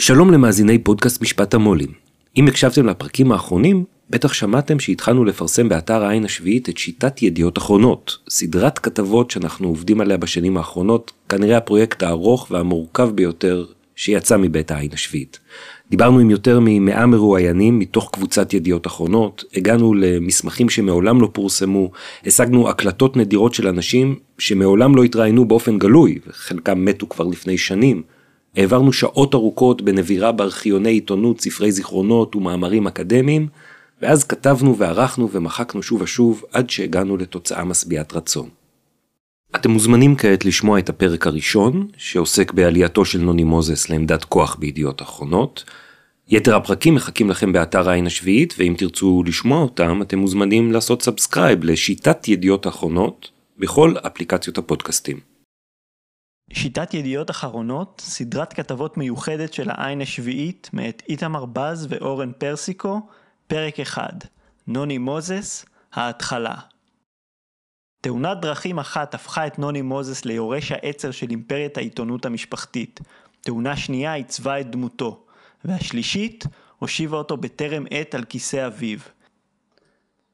שלום למאזיני פודקאסט משפט המו"לים. אם הקשבתם לפרקים האחרונים, בטח שמעתם שהתחלנו לפרסם באתר העין השביעית את שיטת ידיעות אחרונות, סדרת כתבות שאנחנו עובדים עליה בשנים האחרונות, כנראה הפרויקט הארוך והמורכב ביותר שיצא מבית העין השביעית. דיברנו עם יותר מ-100 מרואיינים מתוך קבוצת ידיעות אחרונות, הגענו למסמכים שמעולם לא פורסמו, השגנו הקלטות נדירות של אנשים שמעולם לא התראיינו באופן גלוי, וחלקם מתו כבר לפני שנים. העברנו שעות ארוכות בנבירה בארכיוני עיתונות, ספרי זיכרונות ומאמרים אקדמיים, ואז כתבנו וערכנו ומחקנו שוב ושוב עד שהגענו לתוצאה משביעת רצון. אתם מוזמנים כעת לשמוע את הפרק הראשון, שעוסק בעלייתו של נוני מוזס לעמדת כוח בידיעות אחרונות. יתר הפרקים מחכים לכם באתר העין השביעית, ואם תרצו לשמוע אותם, אתם מוזמנים לעשות subscribe לשיטת ידיעות אחרונות בכל אפליקציות הפודקאסטים. שיטת ידיעות אחרונות, סדרת כתבות מיוחדת של העין השביעית מאת איתמר בז ואורן פרסיקו, פרק 1, נוני מוזס, ההתחלה. תאונת דרכים אחת הפכה את נוני מוזס ליורש העצר של אימפריית העיתונות המשפחתית. תאונה שנייה עיצבה את דמותו, והשלישית הושיבה אותו בטרם עת על כיסא אביו.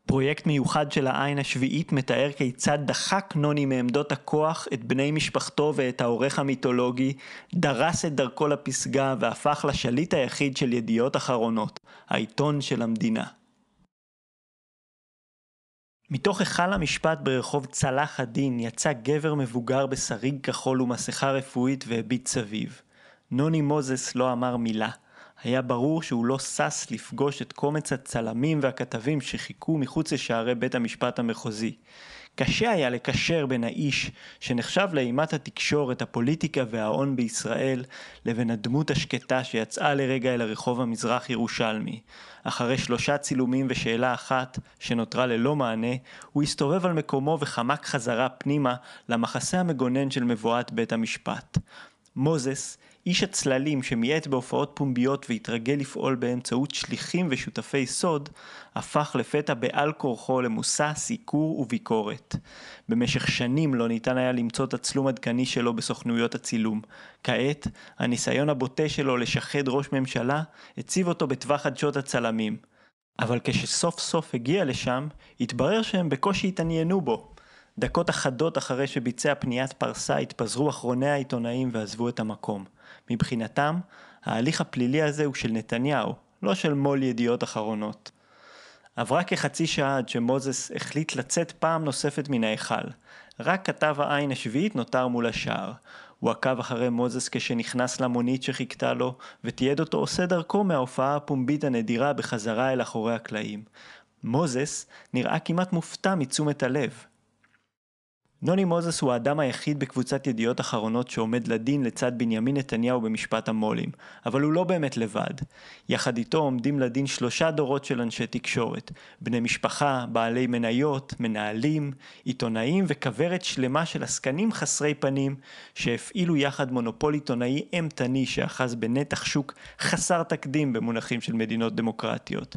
פרויקט מיוחד של העין השביעית מתאר כיצד דחק נוני מעמדות הכוח את בני משפחתו ואת העורך המיתולוגי, דרס את דרכו לפסגה והפך לשליט היחיד של ידיעות אחרונות, העיתון של המדינה. מתוך היכל המשפט ברחוב צלאח א-דין יצא גבר מבוגר בשריג כחול ומסכה רפואית והביט סביב. נוני מוזס לא אמר מילה. היה ברור שהוא לא שש לפגוש את קומץ הצלמים והכתבים שחיכו מחוץ לשערי בית המשפט המחוזי. קשה היה לקשר בין האיש שנחשב לאימת התקשורת, הפוליטיקה וההון בישראל, לבין הדמות השקטה שיצאה לרגע אל הרחוב המזרח ירושלמי. אחרי שלושה צילומים ושאלה אחת, שנותרה ללא מענה, הוא הסתובב על מקומו וחמק חזרה פנימה למחסה המגונן של מבואת בית המשפט. מוזס איש הצללים שמיעט בהופעות פומביות והתרגל לפעול באמצעות שליחים ושותפי סוד, הפך לפתע בעל כורחו למושא סיקור וביקורת. במשך שנים לא ניתן היה למצוא תצלום עדכני שלו בסוכנויות הצילום. כעת, הניסיון הבוטה שלו לשחד ראש ממשלה, הציב אותו בטווח חדשות הצלמים. אבל כשסוף סוף הגיע לשם, התברר שהם בקושי התעניינו בו. דקות אחדות אחרי שביצע פניית פרסה התפזרו אחרוני העיתונאים ועזבו את המקום. מבחינתם, ההליך הפלילי הזה הוא של נתניהו, לא של מו"ל ידיעות אחרונות. עברה כחצי שעה עד שמוזס החליט לצאת פעם נוספת מן ההיכל. רק כתב העין השביעית נותר מול השער. הוא עקב אחרי מוזס כשנכנס למונית שחיכתה לו, ותיעד אותו עושה דרכו מההופעה הפומבית הנדירה בחזרה אל אחורי הקלעים. מוזס נראה כמעט מופתע מתשומת הלב. נוני מוזס הוא האדם היחיד בקבוצת ידיעות אחרונות שעומד לדין לצד בנימין נתניהו במשפט המו"לים, אבל הוא לא באמת לבד. יחד איתו עומדים לדין שלושה דורות של אנשי תקשורת, בני משפחה, בעלי מניות, מנהלים, עיתונאים וכוורת שלמה של עסקנים חסרי פנים, שהפעילו יחד מונופול עיתונאי אימתני שאחז בנתח שוק חסר תקדים במונחים של מדינות דמוקרטיות.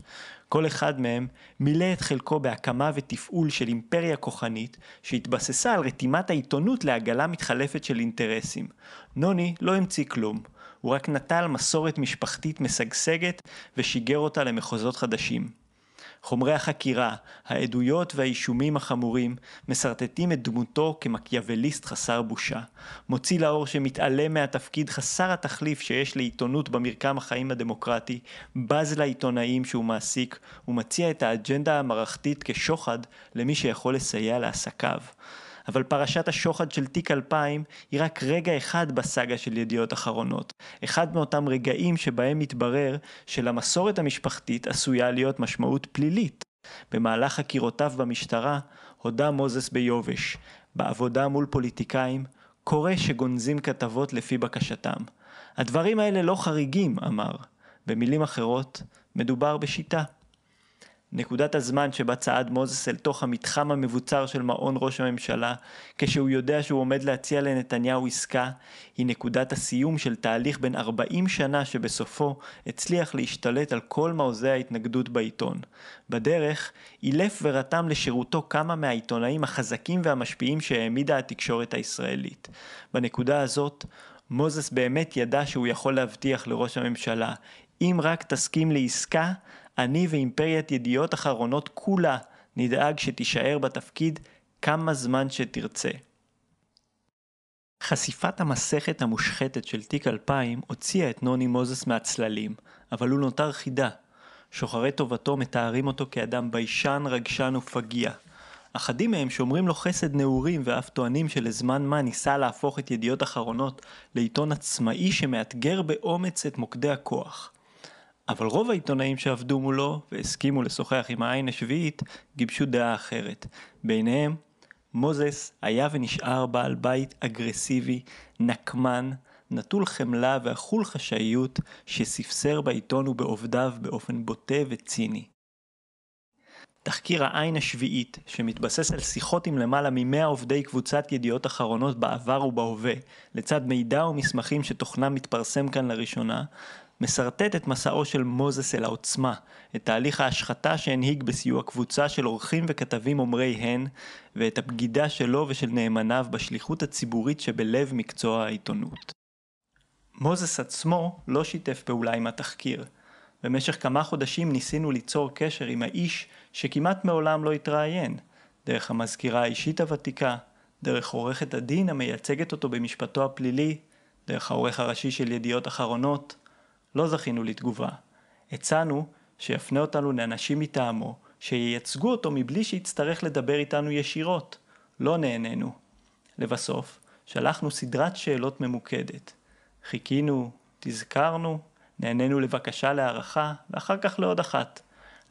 כל אחד מהם מילא את חלקו בהקמה ותפעול של אימפריה כוחנית שהתבססה על רתימת העיתונות לעגלה מתחלפת של אינטרסים. נוני לא המציא כלום, הוא רק נטל מסורת משפחתית משגשגת ושיגר אותה למחוזות חדשים. חומרי החקירה, העדויות והאישומים החמורים משרטטים את דמותו כמקיאווליסט חסר בושה. מוציא לאור שמתעלם מהתפקיד חסר התחליף שיש לעיתונות במרקם החיים הדמוקרטי, בז לעיתונאים שהוא מעסיק, ומציע את האג'נדה המערכתית כשוחד למי שיכול לסייע לעסקיו. אבל פרשת השוחד של תיק 2000 היא רק רגע אחד בסאגה של ידיעות אחרונות. אחד מאותם רגעים שבהם מתברר שלמסורת המשפחתית עשויה להיות משמעות פלילית. במהלך חקירותיו במשטרה הודה מוזס ביובש. בעבודה מול פוליטיקאים קורה שגונזים כתבות לפי בקשתם. הדברים האלה לא חריגים, אמר. במילים אחרות, מדובר בשיטה. נקודת הזמן שבה צעד מוזס אל תוך המתחם המבוצר של מעון ראש הממשלה, כשהוא יודע שהוא עומד להציע לנתניהו עסקה, היא נקודת הסיום של תהליך בן 40 שנה שבסופו הצליח להשתלט על כל מעוזי ההתנגדות בעיתון. בדרך, אילף ורתם לשירותו כמה מהעיתונאים החזקים והמשפיעים שהעמידה התקשורת הישראלית. בנקודה הזאת, מוזס באמת ידע שהוא יכול להבטיח לראש הממשלה, אם רק תסכים לעסקה, אני ואימפריית ידיעות אחרונות כולה נדאג שתישאר בתפקיד כמה זמן שתרצה. חשיפת המסכת המושחתת של תיק 2000 הוציאה את נוני מוזס מהצללים, אבל הוא נותר חידה. שוחרי טובתו מתארים אותו כאדם ביישן, רגשן ופגיע. אחדים מהם שומרים לו חסד נעורים ואף טוענים שלזמן מה ניסה להפוך את ידיעות אחרונות לעיתון עצמאי שמאתגר באומץ את מוקדי הכוח. אבל רוב העיתונאים שעבדו מולו והסכימו לשוחח עם העין השביעית גיבשו דעה אחרת. ביניהם מוזס היה ונשאר בעל בית אגרסיבי, נקמן, נטול חמלה ואכול חשאיות, שספסר בעיתון ובעובדיו באופן בוטה וציני. תחקיר העין השביעית, שמתבסס על שיחות עם למעלה ממאה עובדי קבוצת ידיעות אחרונות בעבר ובהווה, לצד מידע ומסמכים שתוכנם מתפרסם כאן לראשונה, משרטט את מסעו של מוזס אל העוצמה, את תהליך ההשחתה שהנהיג בסיוע קבוצה של עורכים וכתבים אומרי הן, ואת הבגידה שלו ושל נאמניו בשליחות הציבורית שבלב מקצוע העיתונות. מוזס עצמו לא שיתף פעולה עם התחקיר. במשך כמה חודשים ניסינו ליצור קשר עם האיש שכמעט מעולם לא התראיין, דרך המזכירה האישית הוותיקה, דרך עורכת הדין המייצגת אותו במשפטו הפלילי, דרך העורך הראשי של ידיעות אחרונות, לא זכינו לתגובה. הצענו שיפנה אותנו לאנשים מטעמו, שייצגו אותו מבלי שיצטרך לדבר איתנו ישירות. לא נהנינו. לבסוף, שלחנו סדרת שאלות ממוקדת. חיכינו, תזכרנו, נהנינו לבקשה להערכה, ואחר כך לעוד אחת.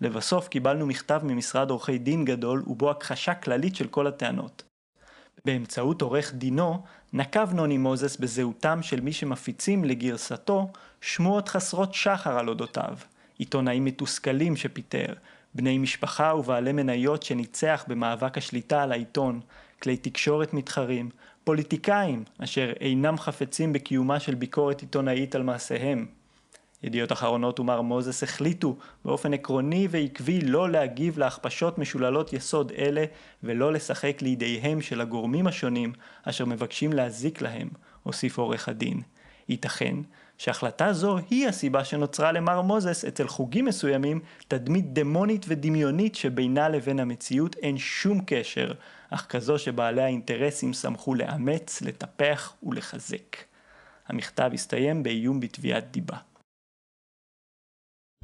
לבסוף קיבלנו מכתב ממשרד עורכי דין גדול, ובו הכחשה כללית של כל הטענות. באמצעות עורך דינו, נקב נוני מוזס בזהותם של מי שמפיצים לגרסתו שמועות חסרות שחר על אודותיו. עיתונאים מתוסכלים שפיטר, בני משפחה ובעלי מניות שניצח במאבק השליטה על העיתון, כלי תקשורת מתחרים, פוליטיקאים אשר אינם חפצים בקיומה של ביקורת עיתונאית על מעשיהם. ידיעות אחרונות ומר מוזס החליטו באופן עקרוני ועקבי לא להגיב להכפשות משוללות יסוד אלה ולא לשחק לידיהם של הגורמים השונים אשר מבקשים להזיק להם, הוסיף עורך הדין. ייתכן שהחלטה זו היא הסיבה שנוצרה למר מוזס אצל חוגים מסוימים תדמית דמונית ודמיונית שבינה לבין המציאות אין שום קשר, אך כזו שבעלי האינטרסים שמחו לאמץ, לטפח ולחזק. המכתב הסתיים באיום בתביעת דיבה.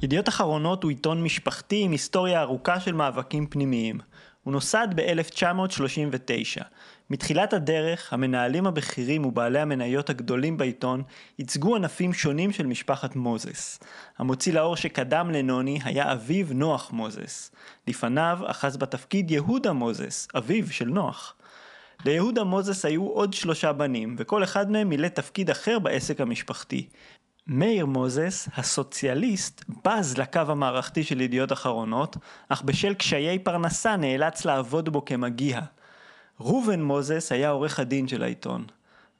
ידיעות אחרונות הוא עיתון משפחתי עם היסטוריה ארוכה של מאבקים פנימיים. הוא נוסד ב-1939. מתחילת הדרך, המנהלים הבכירים ובעלי המניות הגדולים בעיתון ייצגו ענפים שונים של משפחת מוזס. המוציא לאור שקדם לנוני היה אביו נוח מוזס. לפניו אחז בתפקיד יהודה מוזס, אביו של נוח. ליהודה מוזס היו עוד שלושה בנים, וכל אחד מהם מילא תפקיד אחר בעסק המשפחתי. מאיר מוזס, הסוציאליסט, בז לקו המערכתי של ידיעות אחרונות, אך בשל קשיי פרנסה נאלץ לעבוד בו כמגיע. ראובן מוזס היה עורך הדין של העיתון,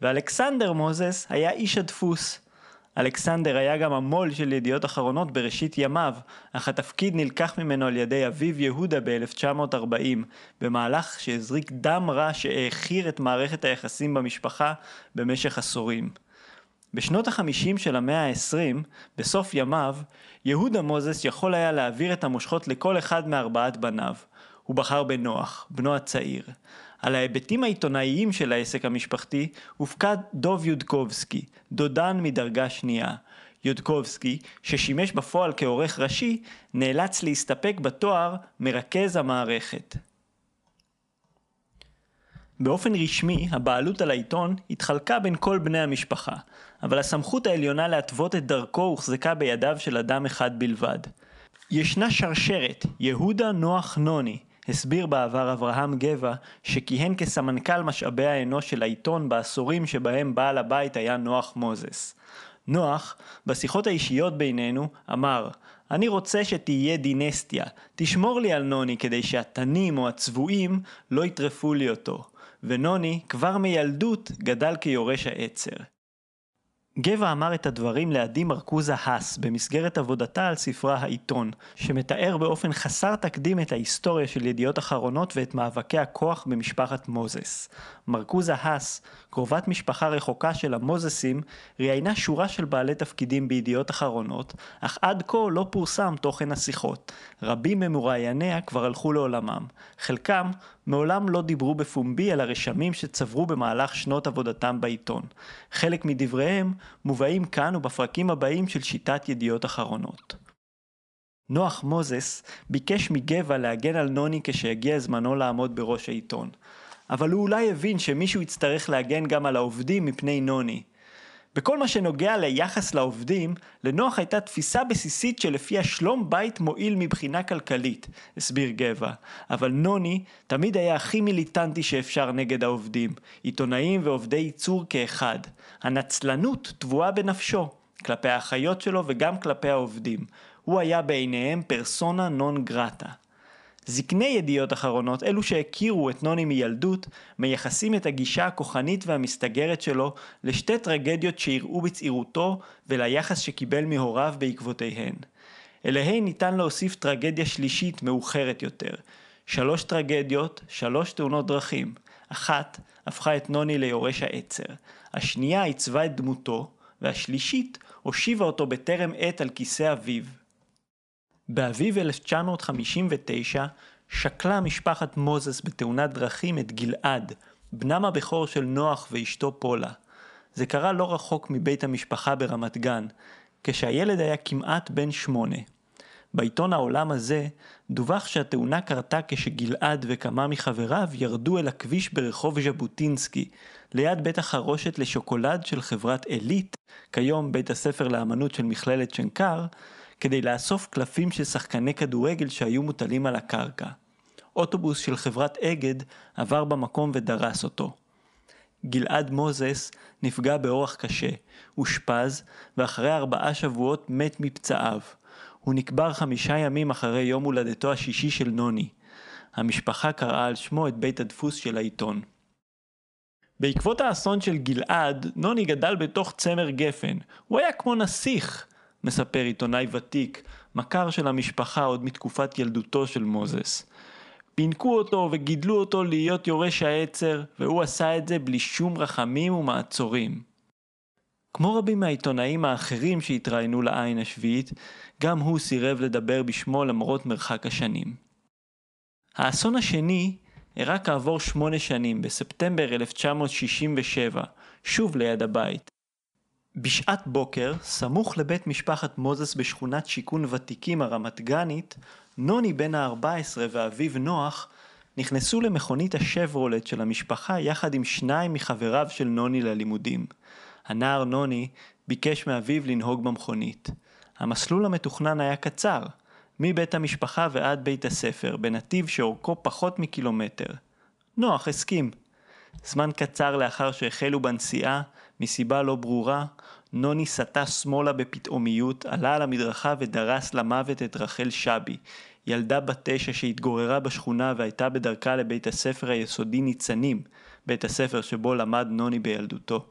ואלכסנדר מוזס היה איש הדפוס. אלכסנדר היה גם המו"ל של ידיעות אחרונות בראשית ימיו, אך התפקיד נלקח ממנו על ידי אביו יהודה ב-1940, במהלך שהזריק דם רע שהעכיר את מערכת היחסים במשפחה במשך עשורים. בשנות החמישים של המאה ה-20, בסוף ימיו, יהודה מוזס יכול היה להעביר את המושכות לכל אחד מארבעת בניו. הוא בחר בנוח, בנו הצעיר. על ההיבטים העיתונאיים של העסק המשפחתי הופקד דוב יודקובסקי, דודן מדרגה שנייה. יודקובסקי, ששימש בפועל כעורך ראשי, נאלץ להסתפק בתואר מרכז המערכת. באופן רשמי, הבעלות על העיתון התחלקה בין כל בני המשפחה, אבל הסמכות העליונה להתוות את דרכו הוחזקה בידיו של אדם אחד בלבד. ישנה שרשרת, יהודה נוח נוני, הסביר בעבר אברהם גבע, שכיהן כסמנכ"ל משאבי האנוש של העיתון בעשורים שבהם בעל הבית היה נוח מוזס. נוח, בשיחות האישיות בינינו, אמר, אני רוצה שתהיה דינסטיה, תשמור לי על נוני כדי שהתנים או הצבועים לא יטרפו לי אותו. ונוני כבר מילדות גדל כיורש העצר. גבע אמר את הדברים לעדי מרקוזה האס במסגרת עבודתה על ספרה העיתון, שמתאר באופן חסר תקדים את ההיסטוריה של ידיעות אחרונות ואת מאבקי הכוח במשפחת מוזס. מרקוזה האס, קרובת משפחה רחוקה של המוזסים, ראיינה שורה של בעלי תפקידים בידיעות אחרונות, אך עד כה לא פורסם תוכן השיחות. רבים ממוראייניה כבר הלכו לעולמם. חלקם מעולם לא דיברו בפומבי על הרשמים שצברו במהלך שנות עבודתם בעיתון. חלק מדבריהם מובאים כאן ובפרקים הבאים של שיטת ידיעות אחרונות. נוח מוזס ביקש מגבע להגן על נוני כשהגיע זמנו לעמוד בראש העיתון. אבל הוא אולי הבין שמישהו יצטרך להגן גם על העובדים מפני נוני. בכל מה שנוגע ליחס לעובדים, לנוח הייתה תפיסה בסיסית שלפיה שלום בית מועיל מבחינה כלכלית, הסביר גבע. אבל נוני תמיד היה הכי מיליטנטי שאפשר נגד העובדים, עיתונאים ועובדי ייצור כאחד. הנצלנות טבועה בנפשו, כלפי האחיות שלו וגם כלפי העובדים. הוא היה בעיניהם פרסונה נון גרטה. זקני ידיעות אחרונות, אלו שהכירו את נוני מילדות, מייחסים את הגישה הכוחנית והמסתגרת שלו לשתי טרגדיות שאירעו בצעירותו וליחס שקיבל מהוריו בעקבותיהן. אליהן ניתן להוסיף טרגדיה שלישית מאוחרת יותר. שלוש טרגדיות, שלוש תאונות דרכים. אחת הפכה את נוני ליורש העצר, השנייה עיצבה את דמותו, והשלישית הושיבה אותו בטרם עת על כיסא אביו. באביב 1959 שקלה משפחת מוזס בתאונת דרכים את גלעד, בנם הבכור של נוח ואשתו פולה. זה קרה לא רחוק מבית המשפחה ברמת גן, כשהילד היה כמעט בן שמונה. בעיתון העולם הזה דווח שהתאונה קרתה כשגלעד וכמה מחבריו ירדו אל הכביש ברחוב ז'בוטינסקי, ליד בית החרושת לשוקולד של חברת עילית, כיום בית הספר לאמנות של מכללת שנקר, כדי לאסוף קלפים של שחקני כדורגל שהיו מוטלים על הקרקע. אוטובוס של חברת אגד עבר במקום ודרס אותו. גלעד מוזס נפגע באורח קשה, אושפז, ואחרי ארבעה שבועות מת מפצעיו. הוא נקבר חמישה ימים אחרי יום הולדתו השישי של נוני. המשפחה קראה על שמו את בית הדפוס של העיתון. בעקבות האסון של גלעד, נוני גדל בתוך צמר גפן. הוא היה כמו נסיך, מספר עיתונאי ותיק, מכר של המשפחה עוד מתקופת ילדותו של מוזס. פינקו אותו וגידלו אותו להיות יורש העצר, והוא עשה את זה בלי שום רחמים ומעצורים. כמו רבים מהעיתונאים האחרים שהתראיינו לעין השביעית, גם הוא סירב לדבר בשמו למרות מרחק השנים. האסון השני אירע כעבור שמונה שנים, בספטמבר 1967, שוב ליד הבית. בשעת בוקר, סמוך לבית משפחת מוזס בשכונת שיכון ותיקים הרמת גנית, נוני בן ה-14 ואביו נוח נכנסו למכונית השברולט של המשפחה יחד עם שניים מחבריו של נוני ללימודים. הנער נוני ביקש מאביו לנהוג במכונית. המסלול המתוכנן היה קצר, מבית המשפחה ועד בית הספר, בנתיב שאורכו פחות מקילומטר. נוח הסכים. זמן קצר לאחר שהחלו בנסיעה, מסיבה לא ברורה, נוני סטה שמאלה בפתאומיות, עלה על המדרכה ודרס למוות את רחל שבי, ילדה בת תשע שהתגוררה בשכונה והייתה בדרכה לבית הספר היסודי ניצנים, בית הספר שבו למד נוני בילדותו.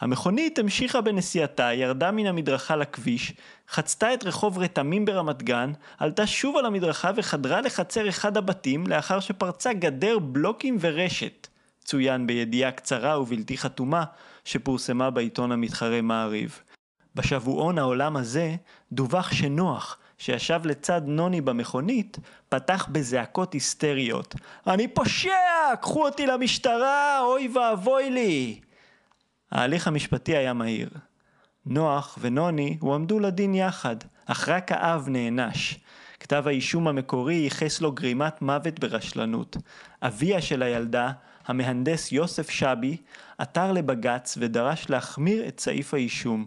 המכונית המשיכה בנסיעתה, ירדה מן המדרכה לכביש, חצתה את רחוב רתמים ברמת גן, עלתה שוב על המדרכה וחדרה לחצר אחד הבתים לאחר שפרצה גדר בלוקים ורשת. צוין בידיעה קצרה ובלתי חתומה שפורסמה בעיתון המתחרה מעריב. בשבועון העולם הזה דווח שנוח, שישב לצד נוני במכונית, פתח בזעקות היסטריות. אני פושע! קחו אותי למשטרה! אוי ואבוי לי! ההליך המשפטי היה מהיר. נוח ונוני הועמדו לדין יחד, אך רק האב נענש. כתב האישום המקורי ייחס לו גרימת מוות ברשלנות. אביה של הילדה, המהנדס יוסף שבי, עתר לבג"ץ ודרש להחמיר את סעיף האישום.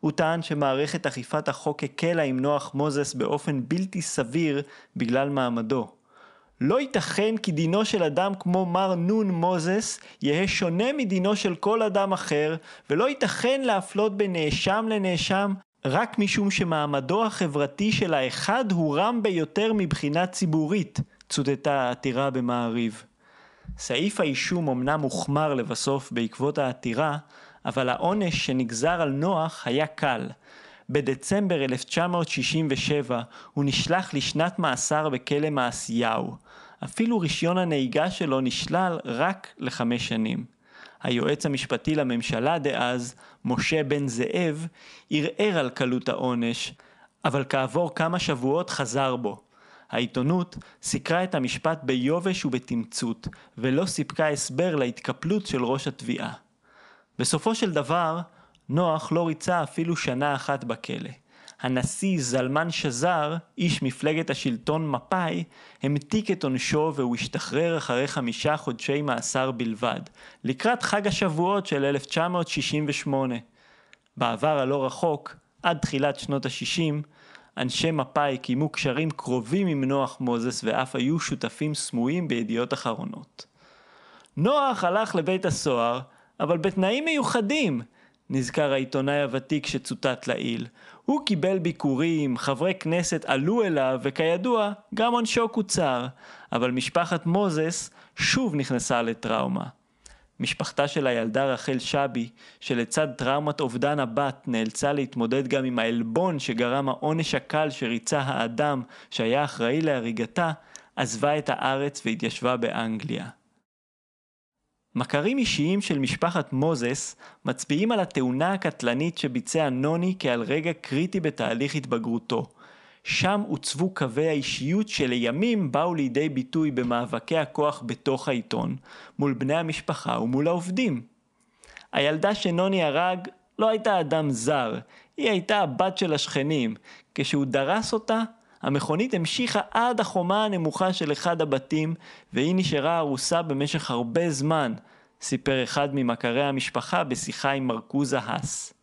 הוא טען שמערכת אכיפת החוק הקלה עם נוח מוזס באופן בלתי סביר בגלל מעמדו. לא ייתכן כי דינו של אדם כמו מר נון מוזס יהא שונה מדינו של כל אדם אחר, ולא ייתכן להפלות בין נאשם לנאשם רק משום שמעמדו החברתי של האחד הוא רם ביותר מבחינה ציבורית, צוטטה העתירה במעריב. סעיף האישום אמנם הוחמר לבסוף בעקבות העתירה, אבל העונש שנגזר על נוח היה קל. בדצמבר 1967 הוא נשלח לשנת מאסר בכלא מעשיהו. אפילו רישיון הנהיגה שלו נשלל רק לחמש שנים. היועץ המשפטי לממשלה דאז, משה בן זאב, ערער על קלות העונש, אבל כעבור כמה שבועות חזר בו. העיתונות סיקרה את המשפט ביובש ובתמצות, ולא סיפקה הסבר להתקפלות של ראש התביעה. בסופו של דבר, נוח לא ריצה אפילו שנה אחת בכלא. הנשיא זלמן שזר, איש מפלגת השלטון מפא"י, המתיק את עונשו והוא השתחרר אחרי חמישה חודשי מאסר בלבד, לקראת חג השבועות של 1968. בעבר הלא רחוק, עד תחילת שנות ה-60, אנשי מפא"י קיימו קשרים קרובים עם נוח מוזס ואף היו שותפים סמויים בידיעות אחרונות. נוח הלך לבית הסוהר, אבל בתנאים מיוחדים, נזכר העיתונאי הוותיק שצוטט לעיל. הוא קיבל ביקורים, חברי כנסת עלו אליו, וכידוע, גם עונשו קוצר. אבל משפחת מוזס שוב נכנסה לטראומה. משפחתה של הילדה רחל שבי, שלצד טראומת אובדן הבת נאלצה להתמודד גם עם העלבון שגרם העונש הקל שריצה האדם שהיה אחראי להריגתה, עזבה את הארץ והתיישבה באנגליה. מכרים אישיים של משפחת מוזס מצביעים על התאונה הקטלנית שביצע נוני כעל רגע קריטי בתהליך התבגרותו. שם עוצבו קווי האישיות שלימים באו לידי ביטוי במאבקי הכוח בתוך העיתון, מול בני המשפחה ומול העובדים. הילדה שנוני הרג לא הייתה אדם זר, היא הייתה הבת של השכנים. כשהוא דרס אותה, המכונית המשיכה עד החומה הנמוכה של אחד הבתים, והיא נשארה ארוסה במשך הרבה זמן, סיפר אחד ממכרי המשפחה בשיחה עם מרקוזה האס.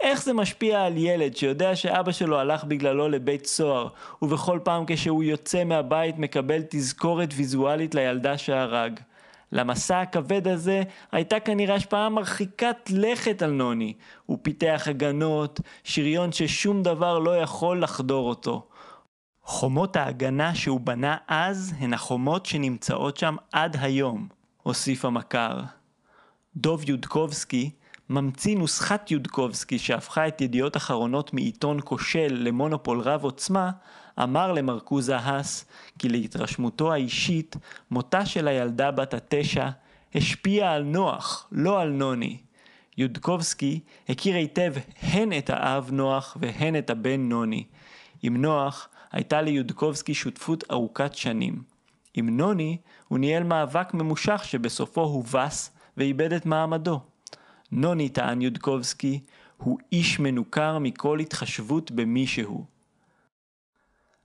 איך זה משפיע על ילד שיודע שאבא שלו הלך בגללו לבית סוהר, ובכל פעם כשהוא יוצא מהבית מקבל תזכורת ויזואלית לילדה שהרג? למסע הכבד הזה הייתה כנראה השפעה מרחיקת לכת על נוני. הוא פיתח הגנות, שריון ששום דבר לא יכול לחדור אותו. חומות ההגנה שהוא בנה אז הן החומות שנמצאות שם עד היום, הוסיף המכר. דוב יודקובסקי, ממציא נוסחת יודקובסקי שהפכה את ידיעות אחרונות מעיתון כושל למונופול רב עוצמה, אמר למרקוזה האס כי להתרשמותו האישית, מותה של הילדה בת התשע השפיע על נוח, לא על נוני. יודקובסקי הכיר היטב הן את האב נוח והן את הבן נוני. עם נוח הייתה ליודקובסקי שותפות ארוכת שנים. עם נוני הוא ניהל מאבק ממושך שבסופו הובס ואיבד את מעמדו. נוני, טען יודקובסקי, הוא איש מנוכר מכל התחשבות במישהו.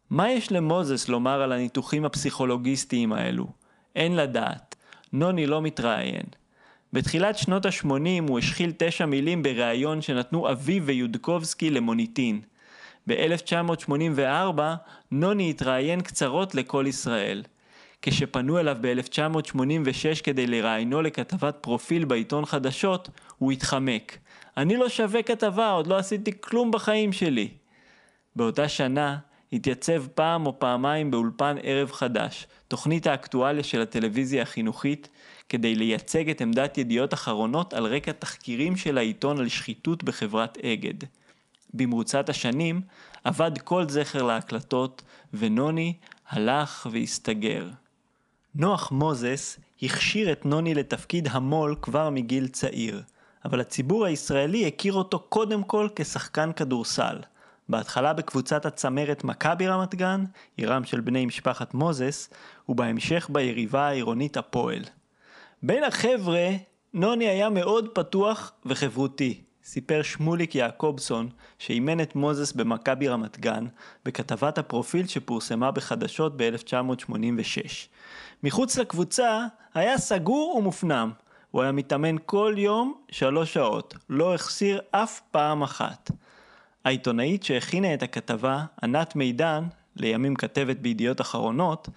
מה יש למוזס לומר על הניתוחים הפסיכולוגיסטיים האלו? אין לדעת. נוני לא מתראיין. בתחילת שנות ה-80 הוא השחיל תשע מילים בריאיון שנתנו אביו ויודקובסקי למוניטין. ב-1984 נוני התראיין קצרות לכל ישראל. כשפנו אליו ב-1986 כדי לראיינו לכתבת פרופיל בעיתון חדשות, הוא התחמק. אני לא שווה כתבה, עוד לא עשיתי כלום בחיים שלי. באותה שנה התייצב פעם או פעמיים באולפן ערב חדש, תוכנית האקטואליה של הטלוויזיה החינוכית, כדי לייצג את עמדת ידיעות אחרונות על רקע תחקירים של העיתון על שחיתות בחברת אגד. במרוצת השנים אבד כל זכר להקלטות, ונוני הלך והסתגר. נוח מוזס הכשיר את נוני לתפקיד המו"ל כבר מגיל צעיר, אבל הציבור הישראלי הכיר אותו קודם כל כשחקן כדורסל. בהתחלה בקבוצת הצמרת מכבי רמת גן, עירם של בני משפחת מוזס, ובהמשך ביריבה העירונית הפועל. בין החבר'ה, נוני היה מאוד פתוח וחברותי. סיפר שמוליק יעקובסון, שאימן את מוזס במכבי רמת גן, בכתבת הפרופיל שפורסמה בחדשות ב-1986. מחוץ לקבוצה היה סגור ומופנם. הוא היה מתאמן כל יום שלוש שעות, לא החסיר אף פעם אחת. העיתונאית שהכינה את הכתבה, ענת מידן, לימים כתבת בידיעות אחרונות,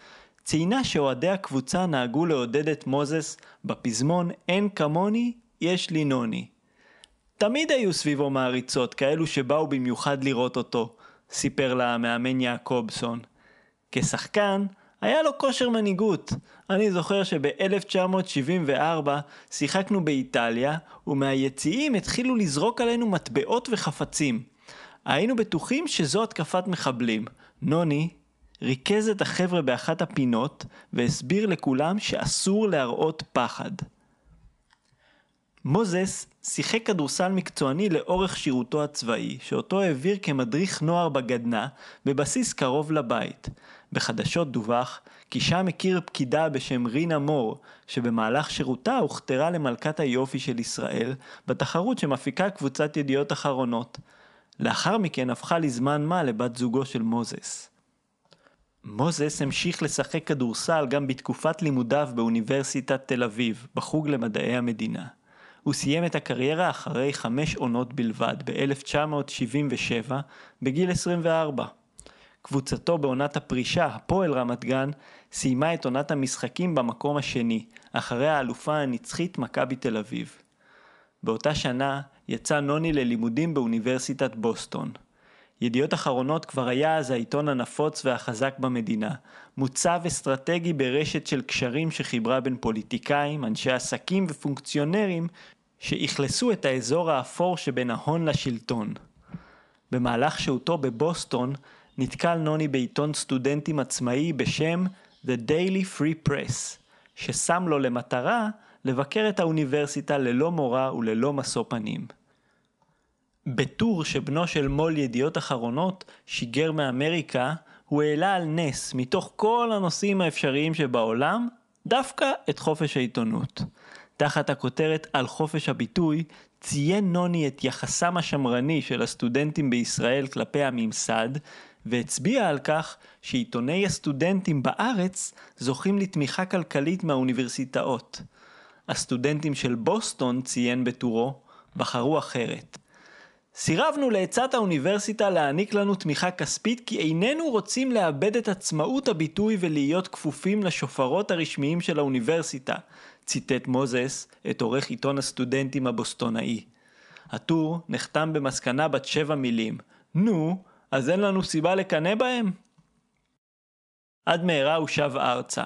ציינה שאוהדי הקבוצה נהגו לעודד את מוזס בפזמון "אין כמוני, יש לי נוני". תמיד היו סביבו מעריצות, כאלו שבאו במיוחד לראות אותו, סיפר לה המאמן יעקובסון. כשחקן, היה לו כושר מנהיגות. אני זוכר שב-1974 שיחקנו באיטליה, ומהיציעים התחילו לזרוק עלינו מטבעות וחפצים. היינו בטוחים שזו התקפת מחבלים. נוני ריכז את החבר'ה באחת הפינות, והסביר לכולם שאסור להראות פחד. מוזס שיחק כדורסל מקצועני לאורך שירותו הצבאי, שאותו העביר כמדריך נוער בגדנ"ע, בבסיס קרוב לבית. בחדשות דווח כי שם הכיר פקידה בשם רינה מור, שבמהלך שירותה הוכתרה למלכת היופי של ישראל, בתחרות שמפיקה קבוצת ידיעות אחרונות. לאחר מכן הפכה לזמן מה לבת זוגו של מוזס. מוזס המשיך לשחק כדורסל גם בתקופת לימודיו באוניברסיטת תל אביב, בחוג למדעי המדינה. הוא סיים את הקריירה אחרי חמש עונות בלבד, ב-1977, בגיל 24. קבוצתו בעונת הפרישה, הפועל רמת גן, סיימה את עונת המשחקים במקום השני, אחרי האלופה הנצחית מכבי תל אביב. באותה שנה יצא נוני ללימודים באוניברסיטת בוסטון. ידיעות אחרונות כבר היה אז העיתון הנפוץ והחזק במדינה, מוצב אסטרטגי ברשת של קשרים שחיברה בין פוליטיקאים, אנשי עסקים ופונקציונרים שאכלסו את האזור האפור שבין ההון לשלטון. במהלך שהותו בבוסטון נתקל נוני בעיתון סטודנטים עצמאי בשם The Daily Free Press, ששם לו למטרה לבקר את האוניברסיטה ללא מורא וללא משוא פנים. בטור שבנו של מו"ל ידיעות אחרונות שיגר מאמריקה, הוא העלה על נס, מתוך כל הנושאים האפשריים שבעולם, דווקא את חופש העיתונות. תחת הכותרת על חופש הביטוי, ציין נוני את יחסם השמרני של הסטודנטים בישראל כלפי הממסד, והצביע על כך שעיתוני הסטודנטים בארץ זוכים לתמיכה כלכלית מהאוניברסיטאות. הסטודנטים של בוסטון, ציין בטורו, בחרו אחרת. סירבנו לעצת האוניברסיטה להעניק לנו תמיכה כספית כי איננו רוצים לאבד את עצמאות הביטוי ולהיות כפופים לשופרות הרשמיים של האוניברסיטה, ציטט מוזס את עורך עיתון הסטודנטים הבוסטונאי. הטור נחתם במסקנה בת שבע מילים, נו, אז אין לנו סיבה לקנא בהם? עד מהרה הוא שב ארצה.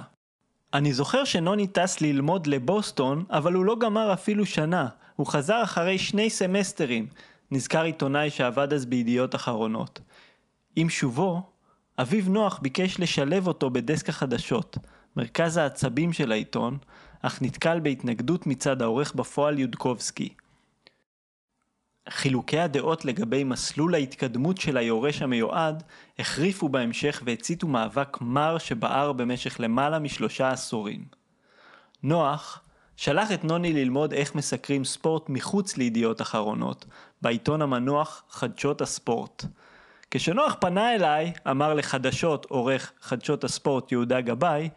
אני זוכר שנוני טס ללמוד לבוסטון, אבל הוא לא גמר אפילו שנה. הוא חזר אחרי שני סמסטרים, נזכר עיתונאי שעבד אז בידיעות אחרונות. עם שובו, אביו נוח ביקש לשלב אותו בדסק החדשות, מרכז העצבים של העיתון, אך נתקל בהתנגדות מצד העורך בפועל יודקובסקי. חילוקי הדעות לגבי מסלול ההתקדמות של היורש המיועד החריפו בהמשך והציתו מאבק מר שבער במשך למעלה משלושה עשורים. נוח שלח את נוני ללמוד איך מסקרים ספורט מחוץ לידיעות אחרונות, בעיתון המנוח חדשות הספורט. כשנוח פנה אליי, אמר לחדשות עורך חדשות הספורט יהודה גבאי,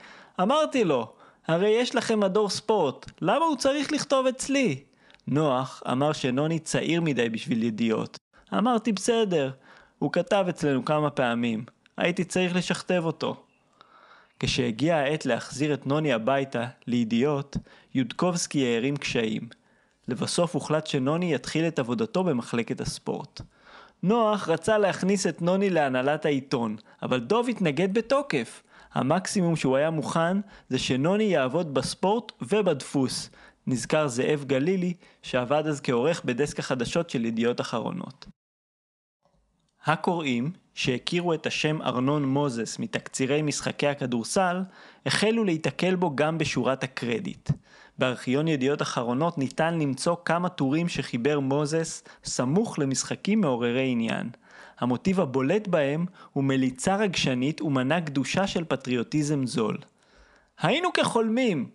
אמרתי לו, הרי יש לכם מדור ספורט, למה הוא צריך לכתוב אצלי? נוח אמר שנוני צעיר מדי בשביל ידיעות. אמרתי בסדר, הוא כתב אצלנו כמה פעמים, הייתי צריך לשכתב אותו. כשהגיעה העת להחזיר את נוני הביתה, לידיעות, יודקובסקי הערים קשיים. לבסוף הוחלט שנוני יתחיל את עבודתו במחלקת הספורט. נוח רצה להכניס את נוני להנהלת העיתון, אבל דוב התנגד בתוקף. המקסימום שהוא היה מוכן זה שנוני יעבוד בספורט ובדפוס. נזכר זאב גלילי, שעבד אז כעורך בדסק החדשות של ידיעות אחרונות. הקוראים, שהכירו את השם ארנון מוזס מתקצירי משחקי הכדורסל, החלו להיתקל בו גם בשורת הקרדיט. בארכיון ידיעות אחרונות ניתן למצוא כמה טורים שחיבר מוזס סמוך למשחקים מעוררי עניין. המוטיב הבולט בהם הוא מליצה רגשנית ומנה קדושה של פטריוטיזם זול. היינו כחולמים!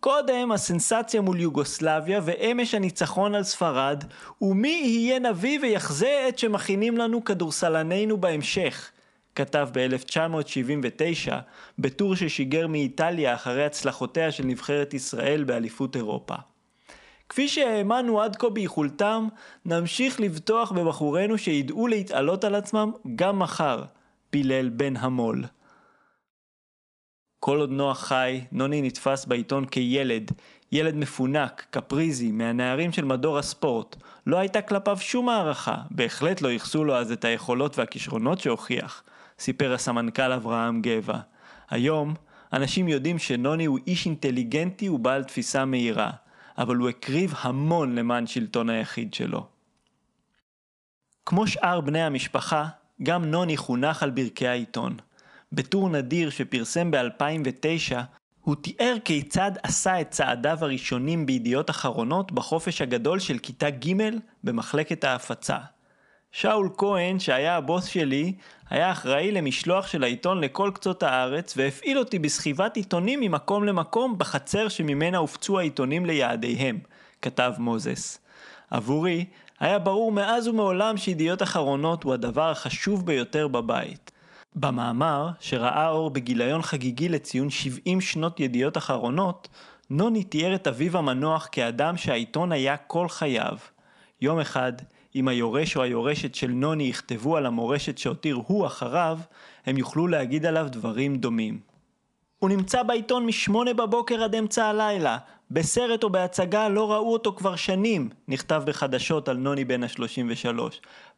קודם הסנסציה מול יוגוסלביה ואמש הניצחון על ספרד, ומי יהיה נביא ויחזה את שמכינים לנו כדורסלנינו בהמשך, כתב ב-1979 בטור ששיגר מאיטליה אחרי הצלחותיה של נבחרת ישראל באליפות אירופה. כפי שהאמנו עד כה ביכולתם, נמשיך לבטוח בבחורינו שידעו להתעלות על עצמם גם מחר, פילל בן המו"ל. כל עוד נוח חי, נוני נתפס בעיתון כילד, ילד מפונק, קפריזי, מהנערים של מדור הספורט. לא הייתה כלפיו שום הערכה, בהחלט לא ייחסו לו אז את היכולות והכישרונות שהוכיח, סיפר הסמנכ"ל אברהם גבע. היום, אנשים יודעים שנוני הוא איש אינטליגנטי ובעל תפיסה מהירה, אבל הוא הקריב המון למען שלטון היחיד שלו. כמו שאר בני המשפחה, גם נוני חונך על ברכי העיתון. בטור נדיר שפרסם ב-2009, הוא תיאר כיצד עשה את צעדיו הראשונים בידיעות אחרונות בחופש הגדול של כיתה ג' במחלקת ההפצה. שאול כהן, שהיה הבוס שלי, היה אחראי למשלוח של העיתון לכל קצות הארץ, והפעיל אותי בסחיבת עיתונים ממקום למקום בחצר שממנה הופצו העיתונים ליעדיהם, כתב מוזס. עבורי, היה ברור מאז ומעולם שידיעות אחרונות הוא הדבר החשוב ביותר בבית. במאמר, שראה אור בגיליון חגיגי לציון 70 שנות ידיעות אחרונות, נוני תיאר את אביו המנוח כאדם שהעיתון היה כל חייו. יום אחד, אם היורש או היורשת של נוני יכתבו על המורשת שהותיר הוא אחריו, הם יוכלו להגיד עליו דברים דומים. הוא נמצא בעיתון משמונה בבוקר עד אמצע הלילה. בסרט או בהצגה לא ראו אותו כבר שנים, נכתב בחדשות על נוני בן ה-33.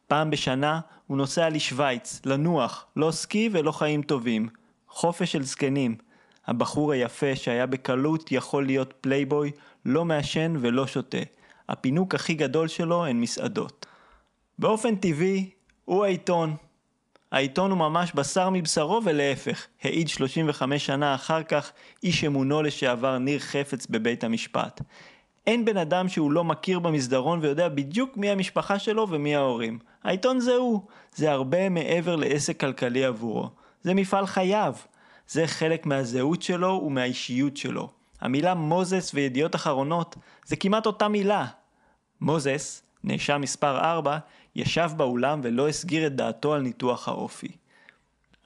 פעם בשנה הוא נוסע לשוויץ, לנוח, לא סקי ולא חיים טובים. חופש של זקנים. הבחור היפה שהיה בקלות יכול להיות פלייבוי, לא מעשן ולא שותה. הפינוק הכי גדול שלו הן מסעדות. באופן טבעי, הוא העיתון. העיתון הוא ממש בשר מבשרו ולהפך, העיד 35 שנה אחר כך איש אמונו לשעבר ניר חפץ בבית המשפט. אין בן אדם שהוא לא מכיר במסדרון ויודע בדיוק מי המשפחה שלו ומי ההורים. העיתון זה הוא, זה הרבה מעבר לעסק כלכלי עבורו. זה מפעל חייו. זה חלק מהזהות שלו ומהאישיות שלו. המילה מוזס וידיעות אחרונות זה כמעט אותה מילה. מוזס, נאשם מספר 4, ישב באולם ולא הסגיר את דעתו על ניתוח האופי.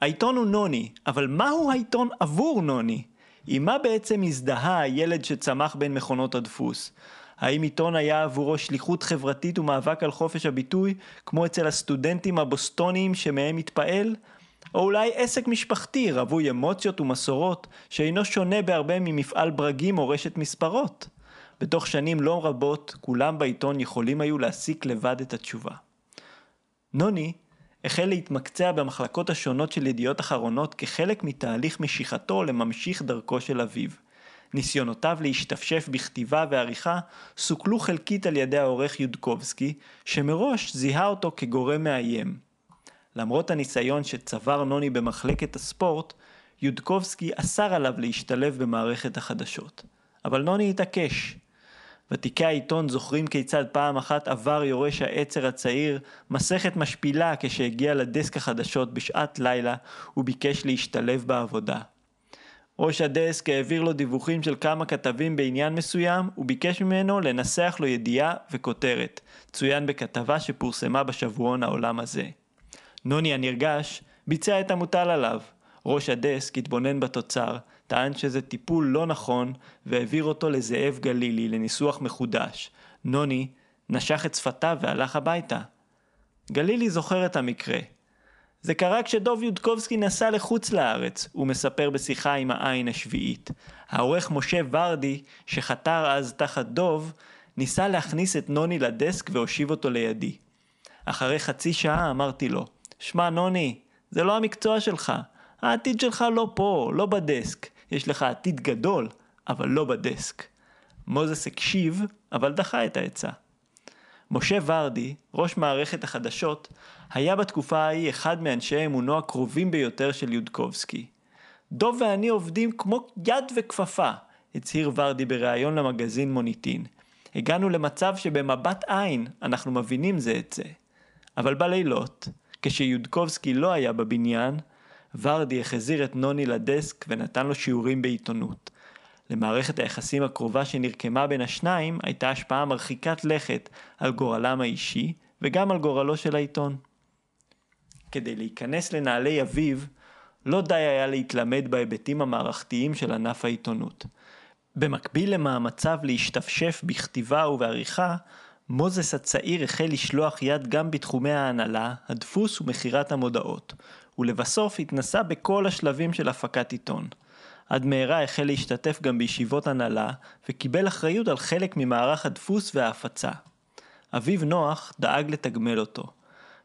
העיתון הוא נוני, אבל מהו העיתון עבור נוני? עם מה בעצם הזדהה הילד שצמח בין מכונות הדפוס? האם עיתון היה עבורו שליחות חברתית ומאבק על חופש הביטוי, כמו אצל הסטודנטים הבוסטוניים שמהם התפעל? או אולי עסק משפחתי רווי אמוציות ומסורות, שאינו שונה בהרבה ממפעל ברגים או רשת מספרות? בתוך שנים לא רבות, כולם בעיתון יכולים היו להסיק לבד את התשובה. נוני החל להתמקצע במחלקות השונות של ידיעות אחרונות כחלק מתהליך משיכתו לממשיך דרכו של אביו. ניסיונותיו להשתפשף בכתיבה ועריכה סוכלו חלקית על ידי העורך יודקובסקי, שמראש זיהה אותו כגורם מאיים. למרות הניסיון שצבר נוני במחלקת הספורט, יודקובסקי אסר עליו להשתלב במערכת החדשות. אבל נוני התעקש. ותיקי העיתון זוכרים כיצד פעם אחת עבר יורש העצר הצעיר מסכת משפילה כשהגיע לדסק החדשות בשעת לילה וביקש להשתלב בעבודה. ראש הדסק העביר לו דיווחים של כמה כתבים בעניין מסוים וביקש ממנו לנסח לו ידיעה וכותרת, צוין בכתבה שפורסמה בשבועון העולם הזה. נוני הנרגש ביצע את המוטל עליו. ראש הדסק התבונן בתוצר, טען שזה טיפול לא נכון והעביר אותו לזאב גלילי לניסוח מחודש. נוני נשך את שפתיו והלך הביתה. גלילי זוכר את המקרה. זה קרה כשדוב יודקובסקי נסע לחוץ לארץ, הוא מספר בשיחה עם העין השביעית. העורך משה ורדי, שחתר אז תחת דוב, ניסה להכניס את נוני לדסק והושיב אותו לידי. אחרי חצי שעה אמרתי לו, שמע נוני, זה לא המקצוע שלך. העתיד שלך לא פה, לא בדסק. יש לך עתיד גדול, אבל לא בדסק. מוזס הקשיב, אבל דחה את העצה. משה ורדי, ראש מערכת החדשות, היה בתקופה ההיא אחד מאנשי אמונו הקרובים ביותר של יודקובסקי. דוב ואני עובדים כמו יד וכפפה, הצהיר ורדי בריאיון למגזין מוניטין. הגענו למצב שבמבט עין אנחנו מבינים זה את זה. אבל בלילות, כשיודקובסקי לא היה בבניין, ורדי החזיר את נוני לדסק ונתן לו שיעורים בעיתונות. למערכת היחסים הקרובה שנרקמה בין השניים הייתה השפעה מרחיקת לכת על גורלם האישי וגם על גורלו של העיתון. כדי להיכנס לנעלי אביו, לא די היה להתלמד בהיבטים המערכתיים של ענף העיתונות. במקביל למאמציו להשתפשף בכתיבה ובעריכה, מוזס הצעיר החל לשלוח יד גם בתחומי ההנהלה, הדפוס ומכירת המודעות, ולבסוף התנסה בכל השלבים של הפקת עיתון. עד מהרה החל להשתתף גם בישיבות הנהלה, וקיבל אחריות על חלק ממערך הדפוס וההפצה. אביו נוח דאג לתגמל אותו.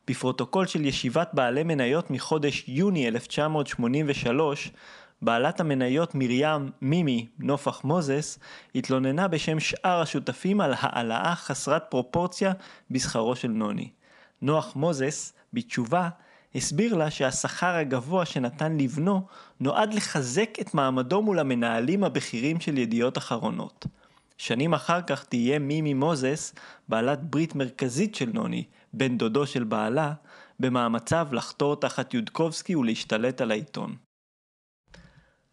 בפרוטוקול של ישיבת בעלי מניות מחודש יוני 1983, בעלת המניות מרים מימי נופח מוזס התלוננה בשם שאר השותפים על העלאה חסרת פרופורציה בשכרו של נוני. נוח מוזס, בתשובה, הסביר לה שהשכר הגבוה שנתן לבנו נועד לחזק את מעמדו מול המנהלים הבכירים של ידיעות אחרונות. שנים אחר כך תהיה מימי מוזס, בעלת ברית מרכזית של נוני, בן דודו של בעלה, במאמציו לחתור תחת יודקובסקי ולהשתלט על העיתון.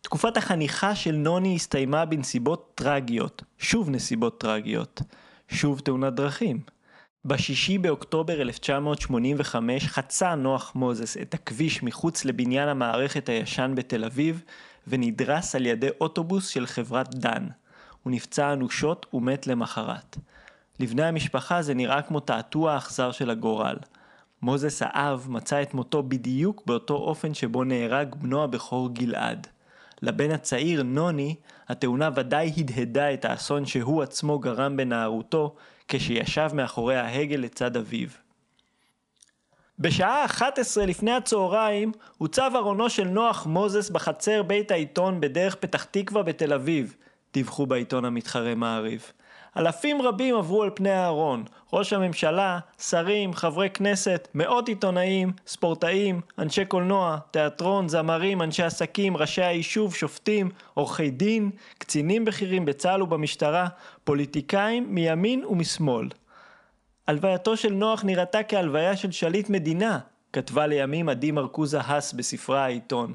תקופת החניכה של נוני הסתיימה בנסיבות טרגיות, שוב נסיבות טרגיות, שוב תאונת דרכים. בשישי באוקטובר 1985 חצה נוח מוזס את הכביש מחוץ לבניין המערכת הישן בתל אביב ונדרס על ידי אוטובוס של חברת דן. הוא נפצע אנושות ומת למחרת. לבני המשפחה זה נראה כמו תעתוע אכזר של הגורל. מוזס האב מצא את מותו בדיוק באותו אופן שבו נהרג בנו הבכור גלעד. לבן הצעיר, נוני, התאונה ודאי הדהדה את האסון שהוא עצמו גרם בנערותו, כשישב מאחורי ההגה לצד אביו. בשעה 11 לפני הצהריים הוצב ארונו של נוח מוזס בחצר בית העיתון בדרך פתח תקווה בתל אביב, דיווחו בעיתון המתחרה מעריב. אלפים רבים עברו על פני הארון, ראש הממשלה, שרים, חברי כנסת, מאות עיתונאים, ספורטאים, אנשי קולנוע, תיאטרון, זמרים, אנשי עסקים, ראשי היישוב, שופטים, עורכי דין, קצינים בכירים בצה"ל ובמשטרה, פוליטיקאים מימין ומשמאל. הלווייתו של נוח נראתה כהלוויה של שליט מדינה, כתבה לימים עדי מרקוזה האס בספרה העיתון.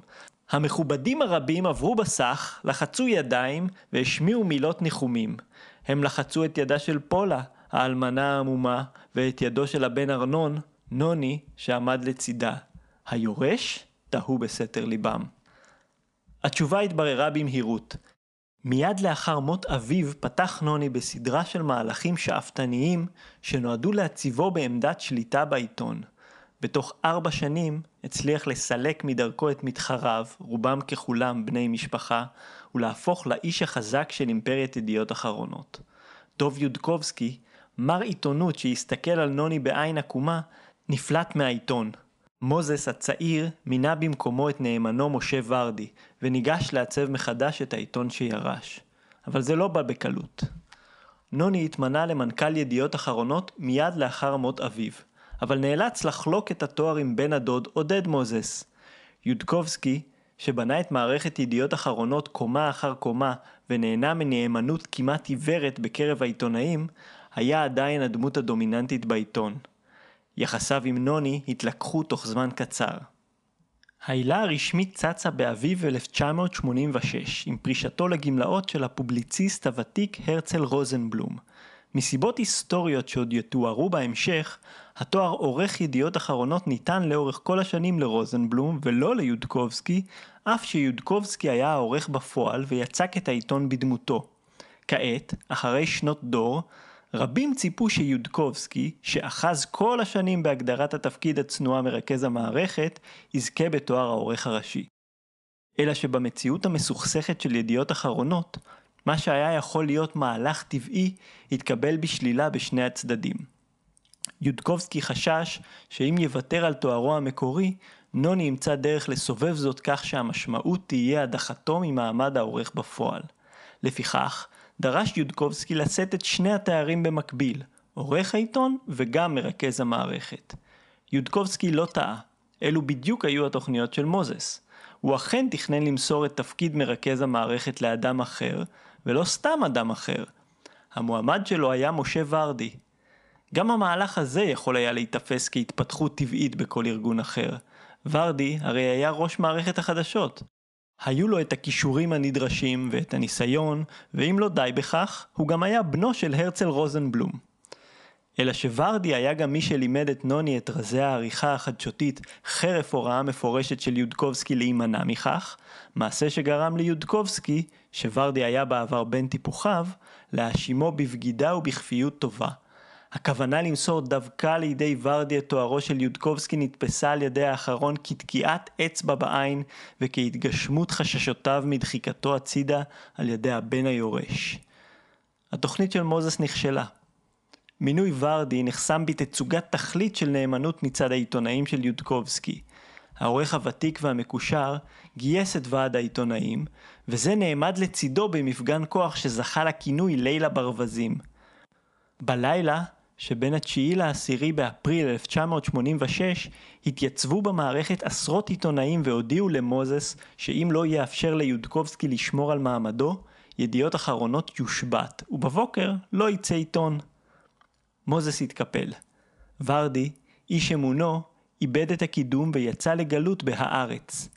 המכובדים הרבים עברו בסך, לחצו ידיים והשמיעו מילות ניחומים. הם לחצו את ידה של פולה, האלמנה העמומה, ואת ידו של הבן ארנון, נוני, שעמד לצידה. היורש? תהו בסתר ליבם. התשובה התבררה במהירות. מיד לאחר מות אביו פתח נוני בסדרה של מהלכים שאפתניים שנועדו להציבו בעמדת שליטה בעיתון. בתוך ארבע שנים הצליח לסלק מדרכו את מתחריו, רובם ככולם בני משפחה, ולהפוך לאיש החזק של אימפריית ידיעות אחרונות. דוב יודקובסקי, מר עיתונות שהסתכל על נוני בעין עקומה, נפלט מהעיתון. מוזס הצעיר מינה במקומו את נאמנו משה ורדי, וניגש לעצב מחדש את העיתון שירש. אבל זה לא בא בקלות. נוני התמנה למנכ"ל ידיעות אחרונות מיד לאחר מות אביו. אבל נאלץ לחלוק את התואר עם בן הדוד עודד מוזס. יודקובסקי, שבנה את מערכת ידיעות אחרונות קומה אחר קומה ונהנה מנאמנות כמעט עיוורת בקרב העיתונאים, היה עדיין הדמות הדומיננטית בעיתון. יחסיו עם נוני התלקחו תוך זמן קצר. העילה הרשמית צצה באביב 1986 עם פרישתו לגמלאות של הפובליציסט הוותיק הרצל רוזנבלום. מסיבות היסטוריות שעוד יתוארו בהמשך, התואר עורך ידיעות אחרונות ניתן לאורך כל השנים לרוזנבלום ולא ליודקובסקי, אף שיודקובסקי היה העורך בפועל ויצק את העיתון בדמותו. כעת, אחרי שנות דור, רבים ציפו שיודקובסקי, שאחז כל השנים בהגדרת התפקיד הצנועה מרכז המערכת, יזכה בתואר העורך הראשי. אלא שבמציאות המסוכסכת של ידיעות אחרונות, מה שהיה יכול להיות מהלך טבעי, התקבל בשלילה בשני הצדדים. יודקובסקי חשש שאם יוותר על תוארו המקורי, נוני ימצא דרך לסובב זאת כך שהמשמעות תהיה הדחתו ממעמד העורך בפועל. לפיכך, דרש יודקובסקי לשאת את שני התארים במקביל, עורך העיתון וגם מרכז המערכת. יודקובסקי לא טעה, אלו בדיוק היו התוכניות של מוזס. הוא אכן תכנן למסור את תפקיד מרכז המערכת לאדם אחר, ולא סתם אדם אחר. המועמד שלו היה משה ורדי. גם המהלך הזה יכול היה להיתפס כהתפתחות טבעית בכל ארגון אחר. ורדי הרי היה ראש מערכת החדשות. היו לו את הכישורים הנדרשים ואת הניסיון, ואם לא די בכך, הוא גם היה בנו של הרצל רוזנבלום. אלא שוורדי היה גם מי שלימד את נוני את רזי העריכה החדשותית חרף הוראה מפורשת של יודקובסקי להימנע מכך, מעשה שגרם ליודקובסקי, שוורדי היה בעבר בן טיפוחיו, להאשימו בבגידה ובכפיות טובה. הכוונה למסור דווקא לידי ורדי את תוארו של יודקובסקי נתפסה על ידי האחרון כתקיעת אצבע בעין וכהתגשמות חששותיו מדחיקתו הצידה על ידי הבן היורש. התוכנית של מוזס נכשלה. מינוי ורדי נחסם בתצוגת תכלית של נאמנות מצד העיתונאים של יודקובסקי. העורך הוותיק והמקושר, גייס את ועד העיתונאים, וזה נעמד לצידו במפגן כוח שזכה לכינוי ליל הברווזים. בלילה, שבין ה-9 ל-10 באפריל 1986, התייצבו במערכת עשרות עיתונאים והודיעו למוזס שאם לא יאפשר ליודקובסקי לשמור על מעמדו, ידיעות אחרונות יושבת, ובבוקר לא יצא עיתון. מוזס התקפל. ורדי, איש אמונו, איבד את הקידום ויצא לגלות בהארץ.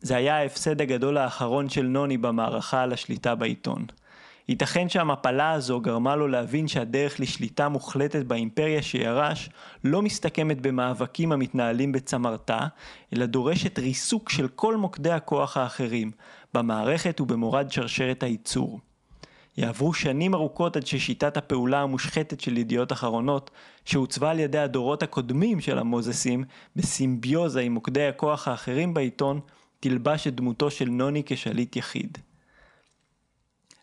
זה היה ההפסד הגדול האחרון של נוני במערכה על השליטה בעיתון. ייתכן שהמפלה הזו גרמה לו להבין שהדרך לשליטה מוחלטת באימפריה שירש לא מסתכמת במאבקים המתנהלים בצמרתה, אלא דורשת ריסוק של כל מוקדי הכוח האחרים, במערכת ובמורד שרשרת הייצור. יעברו שנים ארוכות עד ששיטת הפעולה המושחתת של ידיעות אחרונות, שעוצבה על ידי הדורות הקודמים של המוזסים, בסימביוזה עם מוקדי הכוח האחרים בעיתון, תלבש את דמותו של נוני כשליט יחיד.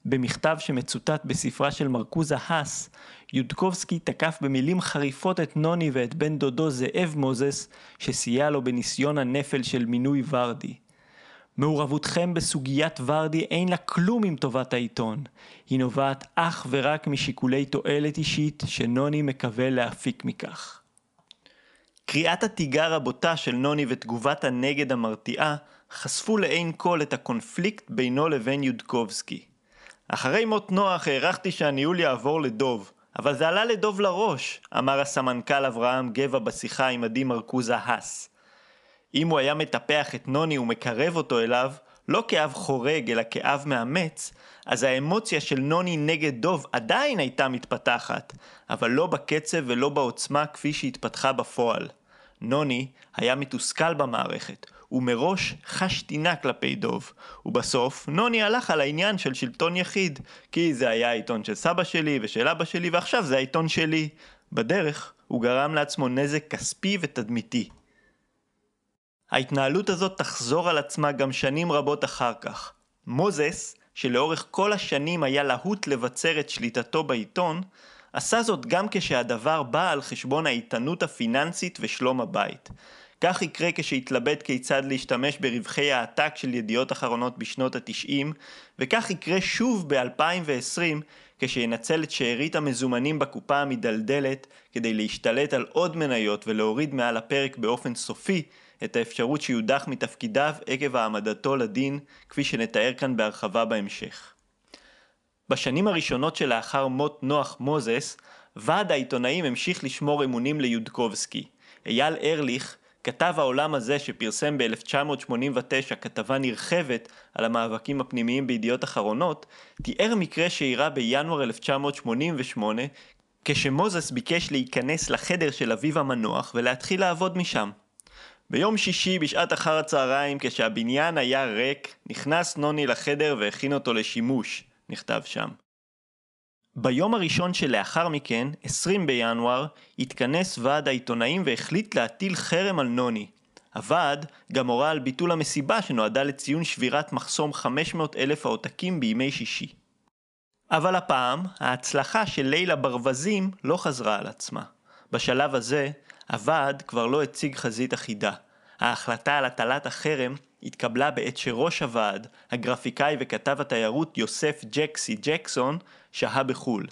במכתב שמצוטט בספרה של מרקוזה האס, יודקובסקי תקף במילים חריפות את נוני ואת בן דודו זאב מוזס, שסייע לו בניסיון הנפל של מינוי ורדי. מעורבותכם בסוגיית ורדי אין לה כלום עם טובת העיתון. היא נובעת אך ורק משיקולי תועלת אישית שנוני מקווה להפיק מכך. קריאת התיגר הבוטה של נוני ותגובת הנגד המרתיעה חשפו לעין כל את הקונפליקט בינו לבין יודקובסקי. אחרי מות נוח הערכתי שהניהול יעבור לדוב, אבל זה עלה לדוב לראש, אמר הסמנכ"ל אברהם גבע בשיחה עם עדי מרקוזה האס. אם הוא היה מטפח את נוני ומקרב אותו אליו, לא כאב חורג אלא כאב מאמץ, אז האמוציה של נוני נגד דוב עדיין הייתה מתפתחת, אבל לא בקצב ולא בעוצמה כפי שהתפתחה בפועל. נוני היה מתוסכל במערכת, ומראש חש טינה כלפי דוב. ובסוף, נוני הלך על העניין של שלטון יחיד, כי זה היה העיתון של סבא שלי ושל אבא שלי, ועכשיו זה העיתון שלי. בדרך, הוא גרם לעצמו נזק כספי ותדמיתי. ההתנהלות הזאת תחזור על עצמה גם שנים רבות אחר כך. מוזס, שלאורך כל השנים היה להוט לבצר את שליטתו בעיתון, עשה זאת גם כשהדבר בא על חשבון האיתנות הפיננסית ושלום הבית. כך יקרה כשהתלבט כיצד להשתמש ברווחי העתק של ידיעות אחרונות בשנות התשעים, וכך יקרה שוב ב-2020 כשינצל את שארית המזומנים בקופה המדלדלת כדי להשתלט על עוד מניות ולהוריד מעל הפרק באופן סופי את האפשרות שיודח מתפקידיו עקב העמדתו לדין, כפי שנתאר כאן בהרחבה בהמשך. בשנים הראשונות שלאחר מות נוח מוזס, ועד העיתונאים המשיך לשמור אמונים ליודקובסקי. אייל ארליך, כתב העולם הזה שפרסם ב-1989 כתבה נרחבת על המאבקים הפנימיים בידיעות אחרונות, תיאר מקרה שאירע בינואר 1988 כשמוזס ביקש להיכנס לחדר של אביו המנוח ולהתחיל לעבוד משם. ביום שישי בשעת אחר הצהריים כשהבניין היה ריק, נכנס נוני לחדר והכין אותו לשימוש, נכתב שם. ביום הראשון שלאחר מכן, 20 בינואר, התכנס ועד העיתונאים והחליט להטיל חרם על נוני. הוועד גם הורה על ביטול המסיבה שנועדה לציון שבירת מחסום 500 אלף העותקים בימי שישי. אבל הפעם, ההצלחה של ליל הברווזים לא חזרה על עצמה. בשלב הזה, הוועד כבר לא הציג חזית אחידה. ההחלטה על הטלת החרם התקבלה בעת שראש הוועד, הגרפיקאי וכתב התיירות יוסף ג'קסי ג'קסון, שהה בחו"ל.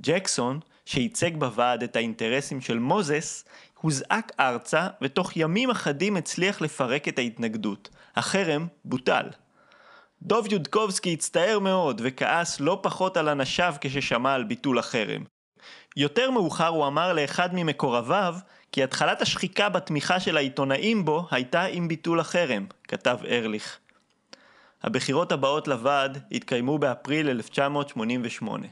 ג'קסון, שייצג בוועד את האינטרסים של מוזס, הוזעק ארצה ותוך ימים אחדים הצליח לפרק את ההתנגדות. החרם בוטל. דוב יודקובסקי הצטער מאוד וכעס לא פחות על אנשיו כששמע על ביטול החרם. יותר מאוחר הוא אמר לאחד ממקורביו כי התחלת השחיקה בתמיכה של העיתונאים בו הייתה עם ביטול החרם, כתב ארליך. הבחירות הבאות לוועד התקיימו באפריל 1988.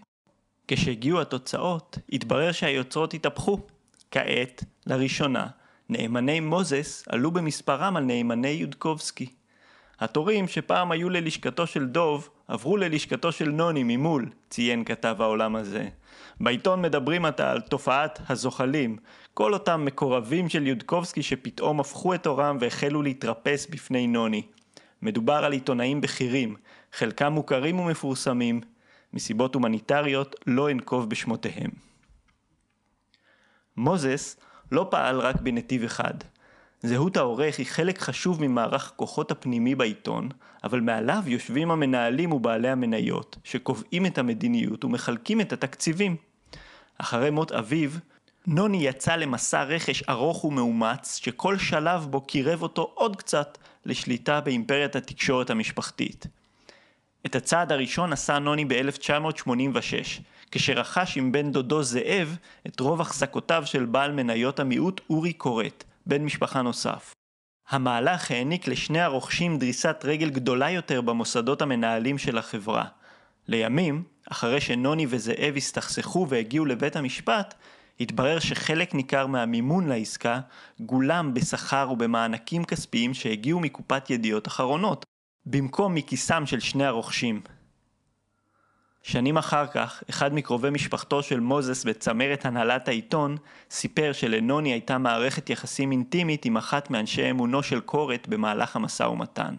כשהגיעו התוצאות, התברר שהיוצרות התהפכו. כעת, לראשונה, נאמני מוזס עלו במספרם על נאמני יודקובסקי. התורים שפעם היו ללשכתו של דוב, עברו ללשכתו של נוני ממול, ציין כתב העולם הזה. בעיתון מדברים עתה על תופעת הזוחלים, כל אותם מקורבים של יודקובסקי שפתאום הפכו את עורם והחלו להתרפס בפני נוני. מדובר על עיתונאים בכירים, חלקם מוכרים ומפורסמים, מסיבות הומניטריות לא אנקוב בשמותיהם. מוזס לא פעל רק בנתיב אחד. זהות העורך היא חלק חשוב ממערך הכוחות הפנימי בעיתון, אבל מעליו יושבים המנהלים ובעלי המניות, שקובעים את המדיניות ומחלקים את התקציבים. אחרי מות אביו, נוני יצא למסע רכש ארוך ומאומץ, שכל שלב בו קירב אותו עוד קצת לשליטה באימפריית התקשורת המשפחתית. את הצעד הראשון עשה נוני ב-1986, כשרכש עם בן דודו זאב את רוב החזקותיו של בעל מניות המיעוט אורי קורט, בן משפחה נוסף. המהלך העניק לשני הרוכשים דריסת רגל גדולה יותר במוסדות המנהלים של החברה. לימים, אחרי שנוני וזאב הסתכסכו והגיעו לבית המשפט, התברר שחלק ניכר מהמימון לעסקה גולם בשכר ובמענקים כספיים שהגיעו מקופת ידיעות אחרונות, במקום מכיסם של שני הרוכשים. שנים אחר כך, אחד מקרובי משפחתו של מוזס בצמרת הנהלת העיתון, סיפר שלנוני הייתה מערכת יחסים אינטימית עם אחת מאנשי אמונו של קורת במהלך המשא ומתן.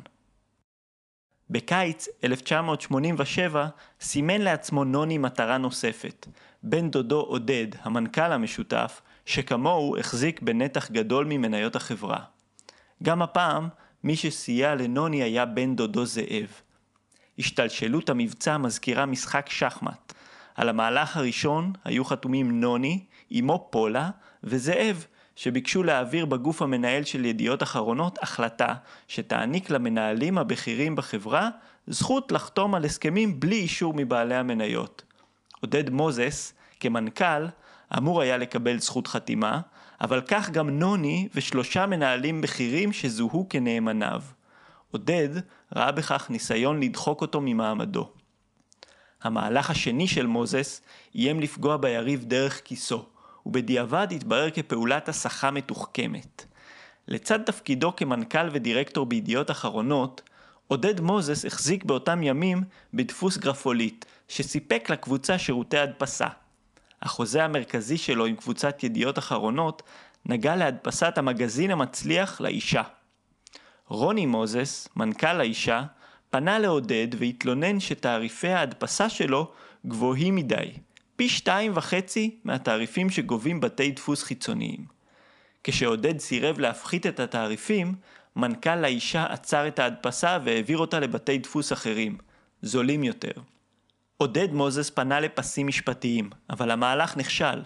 בקיץ 1987 סימן לעצמו נוני מטרה נוספת, בן דודו עודד, המנכ"ל המשותף, שכמוהו החזיק בנתח גדול ממניות החברה. גם הפעם, מי שסייע לנוני היה בן דודו זאב. השתלשלות המבצע מזכירה משחק שחמט. על המהלך הראשון היו חתומים נוני, אמו פולה וזאב, שביקשו להעביר בגוף המנהל של ידיעות אחרונות החלטה שתעניק למנהלים הבכירים בחברה זכות לחתום על הסכמים בלי אישור מבעלי המניות. עודד מוזס, כמנכ"ל, אמור היה לקבל זכות חתימה, אבל כך גם נוני ושלושה מנהלים בכירים שזוהו כנאמניו. עודד ראה בכך ניסיון לדחוק אותו ממעמדו. המהלך השני של מוזס איים לפגוע ביריב דרך כיסו, ובדיעבד התברר כפעולת הסחה מתוחכמת. לצד תפקידו כמנכ"ל ודירקטור בידיעות אחרונות, עודד מוזס החזיק באותם ימים בדפוס גרפוליט, שסיפק לקבוצה שירותי הדפסה. החוזה המרכזי שלו עם קבוצת ידיעות אחרונות נגע להדפסת המגזין המצליח לאישה. רוני מוזס, מנכ"ל האישה, פנה לעודד והתלונן שתעריפי ההדפסה שלו גבוהים מדי, פי שתיים וחצי מהתעריפים שגובים בתי דפוס חיצוניים. כשעודד סירב להפחית את התעריפים, מנכ"ל האישה עצר את ההדפסה והעביר אותה לבתי דפוס אחרים, זולים יותר. עודד מוזס פנה לפסים משפטיים, אבל המהלך נכשל.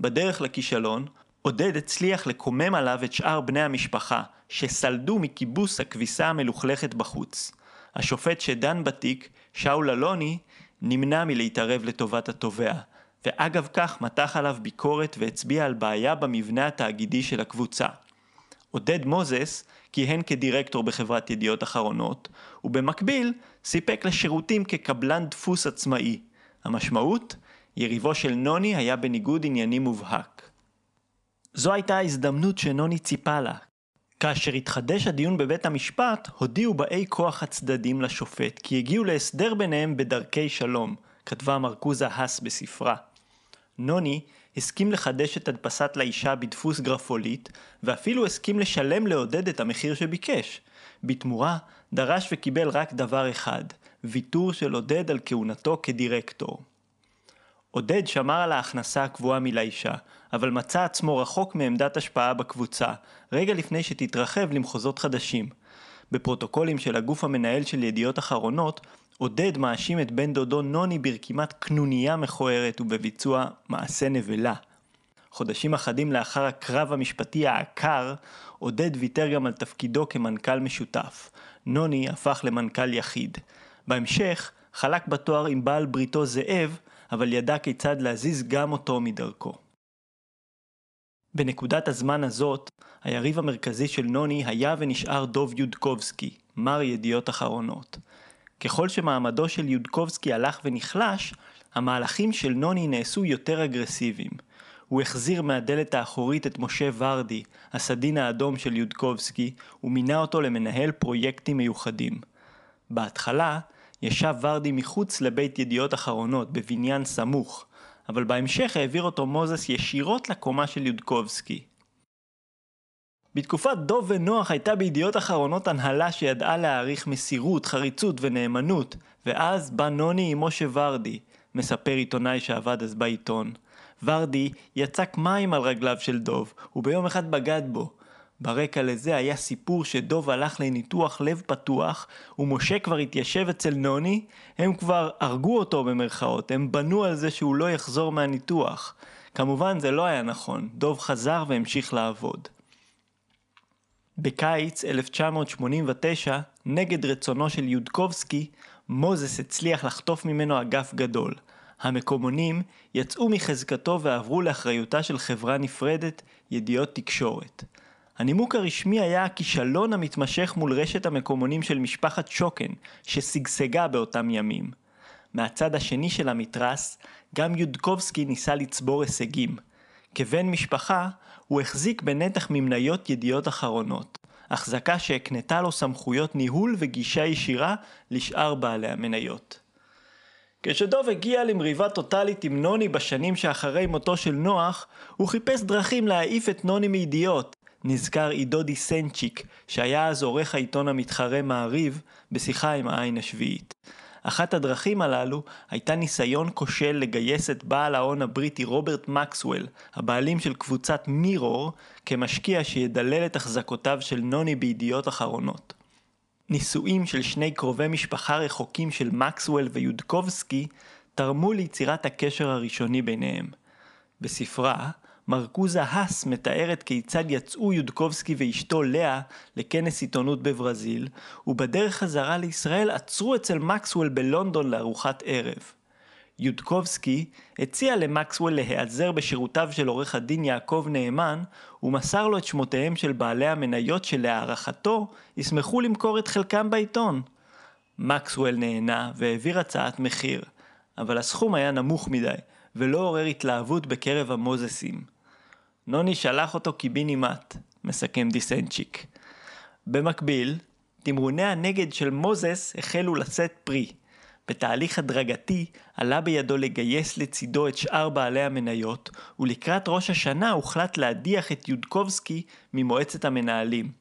בדרך לכישלון, עודד הצליח לקומם עליו את שאר בני המשפחה, שסלדו מכיבוס הכביסה המלוכלכת בחוץ. השופט שדן בתיק, שאול אלוני, נמנע מלהתערב לטובת התובע, ואגב כך מתח עליו ביקורת והצביע על בעיה במבנה התאגידי של הקבוצה. עודד מוזס כיהן כדירקטור בחברת ידיעות אחרונות, ובמקביל סיפק לשירותים כקבלן דפוס עצמאי. המשמעות? יריבו של נוני היה בניגוד עניינים מובהק. זו הייתה ההזדמנות שנוני ציפה לה. כאשר התחדש הדיון בבית המשפט, הודיעו באי כוח הצדדים לשופט כי הגיעו להסדר ביניהם בדרכי שלום, כתבה מרקוזה האס בספרה. נוני הסכים לחדש את הדפסת לאישה בדפוס גרפולית, ואפילו הסכים לשלם לעודד את המחיר שביקש. בתמורה, דרש וקיבל רק דבר אחד, ויתור של עודד על כהונתו כדירקטור. עודד שמר על ההכנסה הקבועה מלאישה, אבל מצא עצמו רחוק מעמדת השפעה בקבוצה, רגע לפני שתתרחב למחוזות חדשים. בפרוטוקולים של הגוף המנהל של ידיעות אחרונות, עודד מאשים את בן דודו נוני ברקימת קנוניה מכוערת ובביצוע מעשה נבלה. חודשים אחדים לאחר הקרב המשפטי העקר, עודד ויתר גם על תפקידו כמנכ"ל משותף. נוני הפך למנכ"ל יחיד. בהמשך, חלק בתואר עם בעל בריתו זאב, אבל ידע כיצד להזיז גם אותו מדרכו. בנקודת הזמן הזאת, היריב המרכזי של נוני היה ונשאר דוב יודקובסקי, מר ידיעות אחרונות. ככל שמעמדו של יודקובסקי הלך ונחלש, המהלכים של נוני נעשו יותר אגרסיביים. הוא החזיר מהדלת האחורית את משה ורדי, הסדין האדום של יודקובסקי, ומינה אותו למנהל פרויקטים מיוחדים. בהתחלה, ישב ורדי מחוץ לבית ידיעות אחרונות, בבניין סמוך, אבל בהמשך העביר אותו מוזס ישירות לקומה של יודקובסקי. בתקופת דוב ונוח הייתה בידיעות אחרונות הנהלה שידעה להעריך מסירות, חריצות ונאמנות, ואז בא נוני עם משה ורדי, מספר עיתונאי שעבד אז בעיתון. ורדי יצק מים על רגליו של דוב, וביום אחד בגד בו. ברקע לזה היה סיפור שדוב הלך לניתוח לב פתוח, ומשה כבר התיישב אצל נוני, הם כבר הרגו אותו במרכאות, הם בנו על זה שהוא לא יחזור מהניתוח. כמובן זה לא היה נכון, דוב חזר והמשיך לעבוד. בקיץ 1989, נגד רצונו של יודקובסקי, מוזס הצליח לחטוף ממנו אגף גדול. המקומונים יצאו מחזקתו ועברו לאחריותה של חברה נפרדת, ידיעות תקשורת. הנימוק הרשמי היה הכישלון המתמשך מול רשת המקומונים של משפחת שוקן, ששגשגה באותם ימים. מהצד השני של המתרס, גם יודקובסקי ניסה לצבור הישגים. כבן משפחה, הוא החזיק בנתח ממניות ידיעות אחרונות, החזקה שהקנתה לו סמכויות ניהול וגישה ישירה לשאר בעלי המניות. כשדוב הגיע למריבה טוטאלית עם נוני בשנים שאחרי מותו של נוח, הוא חיפש דרכים להעיף את נוני מידיעות. נזכר עידו דיסנצ'יק, שהיה אז עורך העיתון המתחרה מעריב, בשיחה עם העין השביעית. אחת הדרכים הללו הייתה ניסיון כושל לגייס את בעל ההון הבריטי רוברט מקסוול, הבעלים של קבוצת מירור, כמשקיע שידלל את החזקותיו של נוני בידיעות אחרונות. נישואים של שני קרובי משפחה רחוקים של מקסוול ויודקובסקי תרמו ליצירת הקשר הראשוני ביניהם. בספרה, מרקוזה האס מתארת כיצד יצאו יודקובסקי ואשתו לאה לכנס עיתונות בברזיל, ובדרך חזרה לישראל עצרו אצל מקסוול בלונדון לארוחת ערב. יודקובסקי הציע למקסוול להיעזר בשירותיו של עורך הדין יעקב נאמן, ומסר לו את שמותיהם של בעלי המניות שלהערכתו ישמחו למכור את חלקם בעיתון. מקסוול נהנה והעביר הצעת מחיר, אבל הסכום היה נמוך מדי, ולא עורר התלהבות בקרב המוזסים. נוני שלח אותו קיבינימט, מסכם דיסנצ'יק. במקביל, תמרוני הנגד של מוזס החלו לשאת פרי. בתהליך הדרגתי עלה בידו לגייס לצידו את שאר בעלי המניות, ולקראת ראש השנה הוחלט להדיח את יודקובסקי ממועצת המנהלים.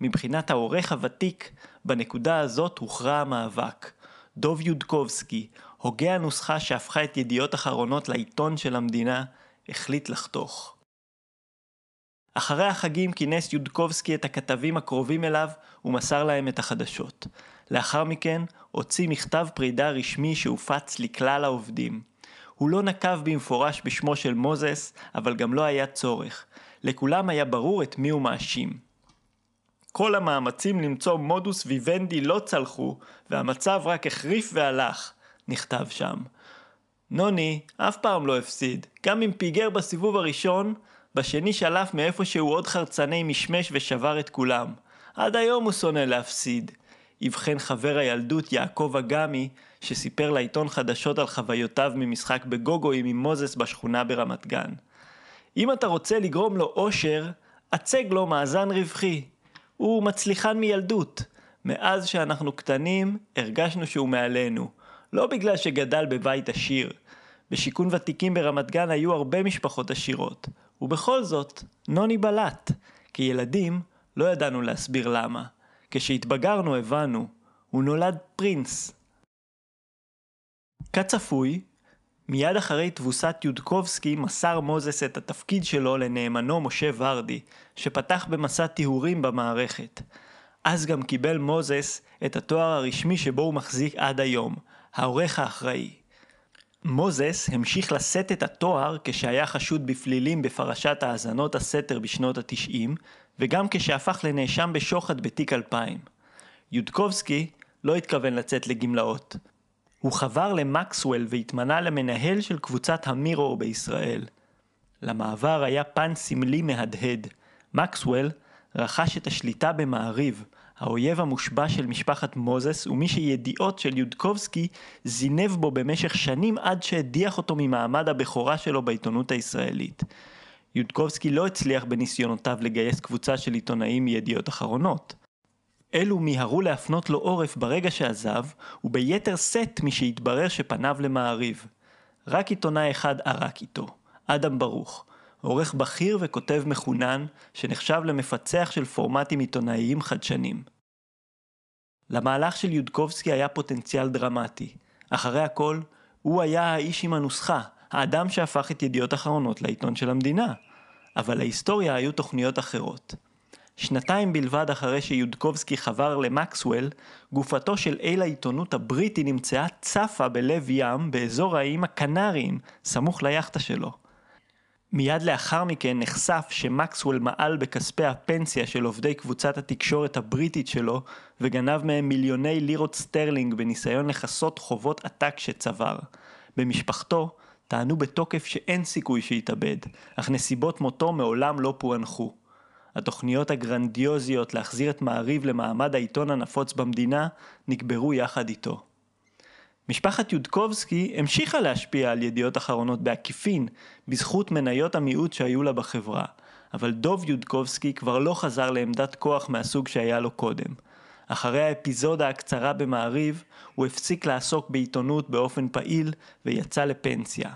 מבחינת העורך הוותיק, בנקודה הזאת הוכרע המאבק. דוב יודקובסקי, הוגה הנוסחה שהפכה את ידיעות אחרונות לעיתון של המדינה, החליט לחתוך. אחרי החגים כינס יודקובסקי את הכתבים הקרובים אליו ומסר להם את החדשות. לאחר מכן הוציא מכתב פרידה רשמי שהופץ לכלל העובדים. הוא לא נקב במפורש בשמו של מוזס, אבל גם לא היה צורך. לכולם היה ברור את מי הוא מאשים. כל המאמצים למצוא מודוס ויוונדי לא צלחו, והמצב רק החריף והלך, נכתב שם. נוני אף פעם לא הפסיד, גם אם פיגר בסיבוב הראשון, בשני שלף מאיפה שהוא עוד חרצני משמש ושבר את כולם. עד היום הוא שונא להפסיד. אבחן חבר הילדות יעקב אגמי, שסיפר לעיתון חדשות על חוויותיו ממשחק בגוגואים עם מוזס בשכונה ברמת גן. אם אתה רוצה לגרום לו אושר, הצג לו מאזן רווחי. הוא מצליחן מילדות. מאז שאנחנו קטנים, הרגשנו שהוא מעלינו. לא בגלל שגדל בבית עשיר. בשיכון ותיקים ברמת גן היו הרבה משפחות עשירות. ובכל זאת, נוני בלט. כילדים, לא ידענו להסביר למה. כשהתבגרנו הבנו, הוא נולד פרינס. כצפוי, מיד אחרי תבוסת יודקובסקי מסר מוזס את התפקיד שלו לנאמנו משה ורדי, שפתח במסע טיהורים במערכת. אז גם קיבל מוזס את התואר הרשמי שבו הוא מחזיק עד היום, העורך האחראי. מוזס המשיך לשאת את התואר כשהיה חשוד בפלילים בפרשת האזנות הסתר בשנות התשעים, וגם כשהפך לנאשם בשוחד בתיק 2000. יודקובסקי לא התכוון לצאת לגמלאות. הוא חבר למקסוול והתמנה למנהל של קבוצת המירו בישראל. למעבר היה פן סמלי מהדהד. מקסוול רכש את השליטה במעריב, האויב המושבע של משפחת מוזס ומי שידיעות של יודקובסקי זינב בו במשך שנים עד שהדיח אותו ממעמד הבכורה שלו בעיתונות הישראלית. יודקובסקי לא הצליח בניסיונותיו לגייס קבוצה של עיתונאים מידיעות אחרונות. אלו מיהרו להפנות לו עורף ברגע שעזב, וביתר שאת משהתברר שפניו למעריב. רק עיתונאי אחד ערק איתו, אדם ברוך, עורך בכיר וכותב מחונן, שנחשב למפצח של פורמטים עיתונאיים חדשנים. למהלך של יודקובסקי היה פוטנציאל דרמטי. אחרי הכל, הוא היה האיש עם הנוסחה, האדם שהפך את ידיעות אחרונות לעיתון של המדינה. אבל להיסטוריה היו תוכניות אחרות. שנתיים בלבד אחרי שיודקובסקי חבר למקסוול, גופתו של אל העיתונות הבריטי נמצאה צפה בלב ים באזור האיים הקנריים, סמוך ליאכטה שלו. מיד לאחר מכן נחשף שמקסוול מעל בכספי הפנסיה של עובדי קבוצת התקשורת הבריטית שלו וגנב מהם מיליוני לירות סטרלינג בניסיון לכסות חובות עתק שצבר. במשפחתו טענו בתוקף שאין סיכוי שיתאבד, אך נסיבות מותו מעולם לא פוענחו. התוכניות הגרנדיוזיות להחזיר את מעריב למעמד העיתון הנפוץ במדינה נקברו יחד איתו. משפחת יודקובסקי המשיכה להשפיע על ידיעות אחרונות בעקיפין, בזכות מניות המיעוט שהיו לה בחברה, אבל דוב יודקובסקי כבר לא חזר לעמדת כוח מהסוג שהיה לו קודם. אחרי האפיזודה הקצרה במעריב, הוא הפסיק לעסוק בעיתונות באופן פעיל ויצא לפנסיה.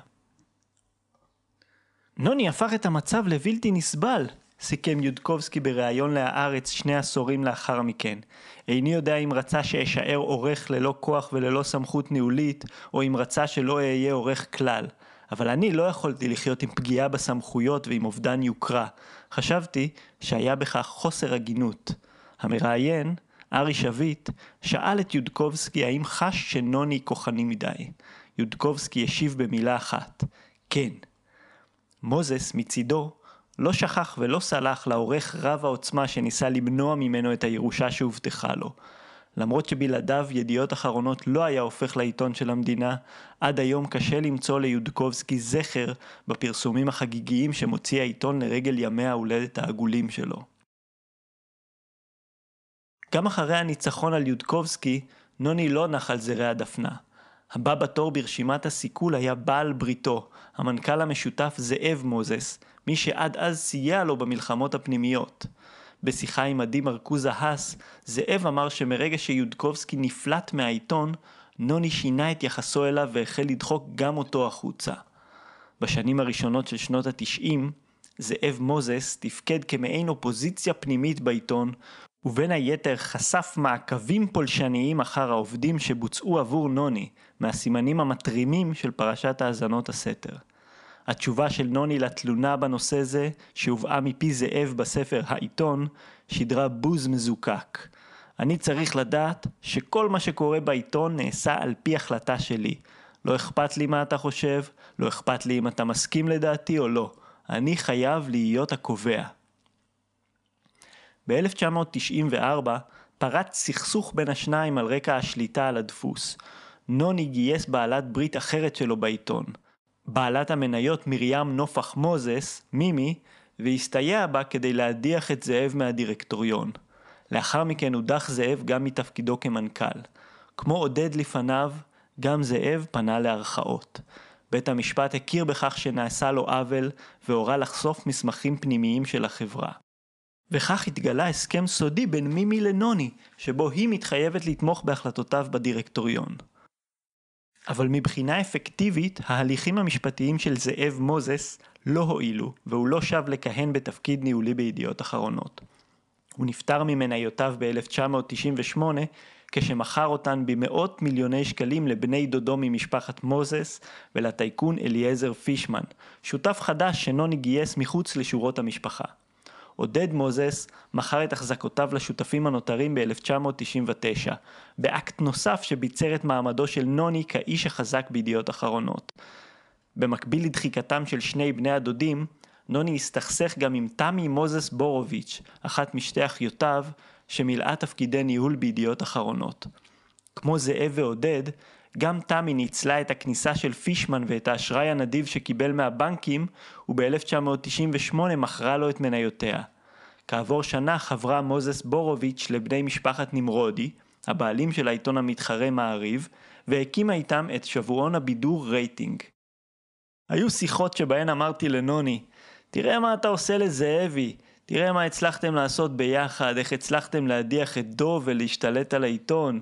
נוני הפך את המצב לבלתי נסבל, סיכם יודקובסקי בריאיון להארץ שני עשורים לאחר מכן. איני יודע אם רצה שאשאר עורך ללא כוח וללא סמכות ניהולית, או אם רצה שלא אהיה עורך כלל. אבל אני לא יכולתי לחיות עם פגיעה בסמכויות ועם אובדן יוקרה. חשבתי שהיה בכך חוסר הגינות. המראיין, ארי שביט, שאל את יודקובסקי האם חש שנוני כוחני מדי. יודקובסקי השיב במילה אחת, כן. מוזס מצידו לא שכח ולא סלח לעורך רב העוצמה שניסה למנוע ממנו את הירושה שהובטחה לו. למרות שבלעדיו ידיעות אחרונות לא היה הופך לעיתון של המדינה, עד היום קשה למצוא ליודקובסקי זכר בפרסומים החגיגיים שמוציא העיתון לרגל ימי ההולדת העגולים שלו. גם אחרי הניצחון על יודקובסקי, נוני לא נח על זרי הדפנה. הבא בתור ברשימת הסיכול היה בעל בריתו, המנכ"ל המשותף זאב מוזס, מי שעד אז סייע לו במלחמות הפנימיות. בשיחה עם עדי מרקוזה האס, זאב אמר שמרגע שיודקובסקי נפלט מהעיתון, נוני שינה את יחסו אליו והחל לדחוק גם אותו החוצה. בשנים הראשונות של שנות התשעים, זאב מוזס תפקד כמעין אופוזיציה פנימית בעיתון, ובין היתר חשף מעקבים פולשניים אחר העובדים שבוצעו עבור נוני, מהסימנים המתרימים של פרשת האזנות הסתר. התשובה של נוני לתלונה בנושא זה, שהובאה מפי זאב בספר העיתון, שידרה בוז מזוקק. אני צריך לדעת שכל מה שקורה בעיתון נעשה על פי החלטה שלי. לא אכפת לי מה אתה חושב, לא אכפת לי אם אתה מסכים לדעתי או לא. אני חייב להיות הקובע. ב-1994 פרץ סכסוך בין השניים על רקע השליטה על הדפוס. נוני גייס בעלת ברית אחרת שלו בעיתון. בעלת המניות מרים נופח מוזס, מימי, והסתייע בה כדי להדיח את זאב מהדירקטוריון. לאחר מכן הודח זאב גם מתפקידו כמנכ"ל. כמו עודד לפניו, גם זאב פנה להרכאות. בית המשפט הכיר בכך שנעשה לו עוול והורה לחשוף מסמכים פנימיים של החברה. וכך התגלה הסכם סודי בין מימי לנוני, שבו היא מתחייבת לתמוך בהחלטותיו בדירקטוריון. אבל מבחינה אפקטיבית, ההליכים המשפטיים של זאב מוזס לא הועילו, והוא לא שב לכהן בתפקיד ניהולי בידיעות אחרונות. הוא נפטר ממניותיו ב-1998, כשמכר אותן במאות מיליוני שקלים לבני דודו ממשפחת מוזס ולטייקון אליעזר פישמן, שותף חדש שנוני גייס מחוץ לשורות המשפחה. עודד מוזס מכר את החזקותיו לשותפים הנותרים ב-1999, באקט נוסף שביצר את מעמדו של נוני כאיש החזק בידיעות אחרונות. במקביל לדחיקתם של שני בני הדודים, נוני הסתכסך גם עם תמי מוזס בורוביץ', אחת משתי אחיותיו, שמילאה תפקידי ניהול בידיעות אחרונות. כמו זאב ועודד, גם תמי ניצלה את הכניסה של פישמן ואת האשראי הנדיב שקיבל מהבנקים, וב-1998 מכרה לו את מניותיה. כעבור שנה חברה מוזס בורוביץ' לבני משפחת נמרודי, הבעלים של העיתון המתחרה מעריב, והקימה איתם את שבועון הבידור רייטינג. היו שיחות שבהן אמרתי לנוני, תראה מה אתה עושה לזאבי, תראה מה הצלחתם לעשות ביחד, איך הצלחתם להדיח את דוב ולהשתלט על העיתון.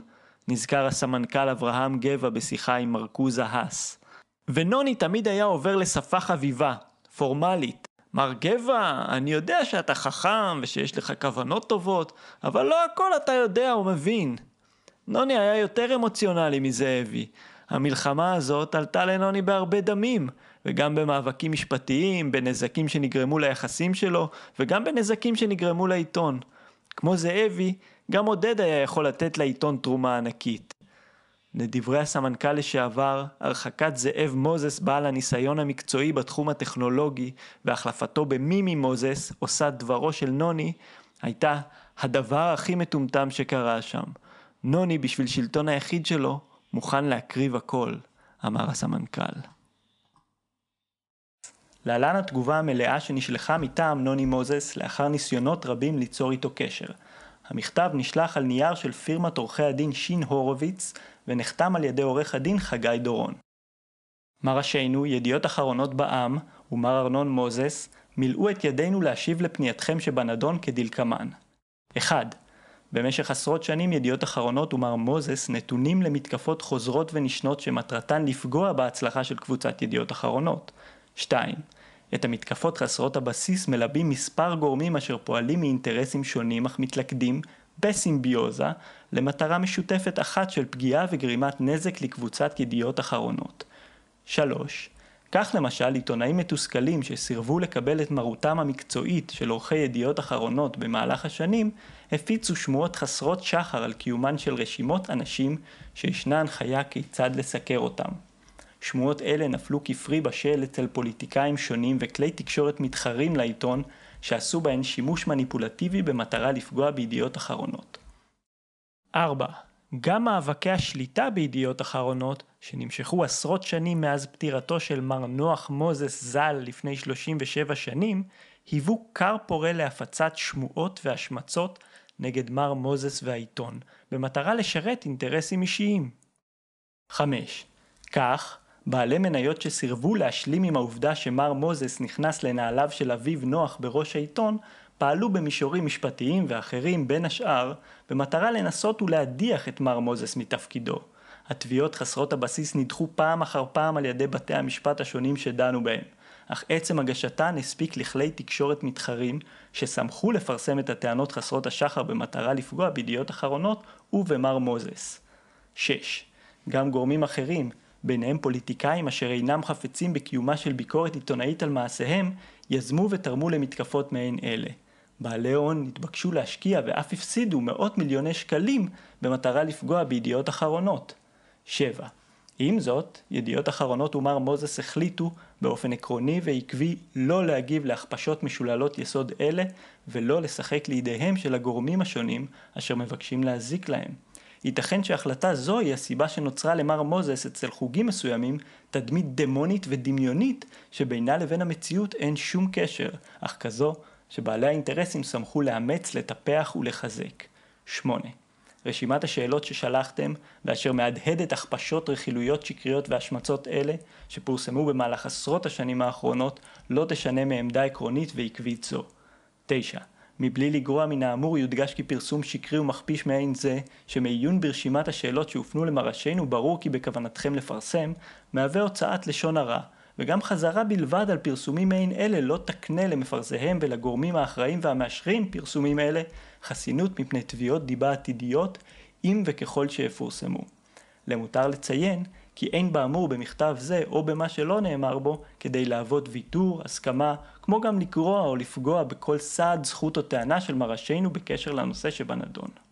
נזכר הסמנכ"ל אברהם גבע בשיחה עם מרקוזה האס. ונוני תמיד היה עובר לשפה חביבה, פורמלית. מר גבע, אני יודע שאתה חכם ושיש לך כוונות טובות, אבל לא הכל אתה יודע או מבין. נוני היה יותר אמוציונלי מזאבי. המלחמה הזאת עלתה לנוני בהרבה דמים, וגם במאבקים משפטיים, בנזקים שנגרמו ליחסים שלו, וגם בנזקים שנגרמו לעיתון. כמו זאבי, גם עודד היה יכול לתת לעיתון תרומה ענקית. לדברי הסמנכ"ל לשעבר, הרחקת זאב מוזס בעל הניסיון המקצועי בתחום הטכנולוגי והחלפתו במימי מוזס, עושת דברו של נוני, הייתה הדבר הכי מטומטם שקרה שם. נוני בשביל שלטון היחיד שלו מוכן להקריב הכל, אמר הסמנכ"ל. להלן התגובה המלאה שנשלחה מטעם נוני מוזס לאחר ניסיונות רבים ליצור איתו קשר. המכתב נשלח על נייר של פירמת עורכי הדין שין הורוביץ ונחתם על ידי עורך הדין חגי דורון. מר ראשינו, ידיעות אחרונות בעם ומר ארנון מוזס מילאו את ידינו להשיב לפנייתכם שבנדון כדלקמן. 1. במשך עשרות שנים ידיעות אחרונות ומר מוזס נתונים למתקפות חוזרות ונשנות שמטרתן לפגוע בהצלחה של קבוצת ידיעות אחרונות. 2. את המתקפות חסרות הבסיס מלבים מספר גורמים אשר פועלים מאינטרסים שונים אך מתלכדים בסימביוזה למטרה משותפת אחת של פגיעה וגרימת נזק לקבוצת ידיעות אחרונות. 3. כך למשל עיתונאים מתוסכלים שסירבו לקבל את מרותם המקצועית של עורכי ידיעות אחרונות במהלך השנים, הפיצו שמועות חסרות שחר על קיומן של רשימות אנשים שישנה הנחיה כיצד לסקר אותם. שמועות אלה נפלו כפרי בשל אצל פוליטיקאים שונים וכלי תקשורת מתחרים לעיתון, שעשו בהן שימוש מניפולטיבי במטרה לפגוע בידיעות אחרונות. 4. גם מאבקי השליטה בידיעות אחרונות, שנמשכו עשרות שנים מאז פטירתו של מר נוח מוזס ז"ל לפני 37 שנים, היוו כר פורה להפצת שמועות והשמצות נגד מר מוזס והעיתון, במטרה לשרת אינטרסים אישיים. 5. כך, בעלי מניות שסירבו להשלים עם העובדה שמר מוזס נכנס לנעליו של אביו נוח בראש העיתון, פעלו במישורים משפטיים ואחרים בין השאר, במטרה לנסות ולהדיח את מר מוזס מתפקידו. התביעות חסרות הבסיס נדחו פעם אחר פעם על ידי בתי המשפט השונים שדנו בהם, אך עצם הגשתן הספיק לכלי תקשורת מתחרים, ששמחו לפרסם את הטענות חסרות השחר במטרה לפגוע בידיעות אחרונות ובמר מוזס. 6. גם גורמים אחרים, ביניהם פוליטיקאים אשר אינם חפצים בקיומה של ביקורת עיתונאית על מעשיהם, יזמו ותרמו למתקפות מעין אלה. בעלי הון נתבקשו להשקיע ואף הפסידו מאות מיליוני שקלים במטרה לפגוע בידיעות אחרונות. 7. עם זאת, ידיעות אחרונות ומר מוזס החליטו באופן עקרוני ועקבי לא להגיב להכפשות משוללות יסוד אלה ולא לשחק לידיהם של הגורמים השונים אשר מבקשים להזיק להם. ייתכן שהחלטה זו היא הסיבה שנוצרה למר מוזס אצל חוגים מסוימים תדמית דמונית ודמיונית שבינה לבין המציאות אין שום קשר, אך כזו שבעלי האינטרסים שמחו לאמץ, לטפח ולחזק. 8. רשימת השאלות ששלחתם, ואשר מהדהדת הכפשות, רכילויות שקריות והשמצות אלה, שפורסמו במהלך עשרות השנים האחרונות, לא תשנה מעמדה עקרונית ועקבית זו. 9. מבלי לגרוע מן האמור יודגש כי פרסום שקרי ומכפיש מעין זה, שמעיון ברשימת השאלות שהופנו למראשינו ברור כי בכוונתכם לפרסם, מהווה הוצאת לשון הרע, וגם חזרה בלבד על פרסומים מעין אלה לא תקנה למפרזיהם ולגורמים האחראים והמאשרים פרסומים אלה חסינות מפני תביעות דיבה עתידיות, אם וככל שיפורסמו. למותר לציין כי אין באמור במכתב זה או במה שלא נאמר בו כדי להוות ויתור, הסכמה, כמו גם לקרוע או לפגוע בכל סעד, זכות או טענה של מראשינו בקשר לנושא שבנדון.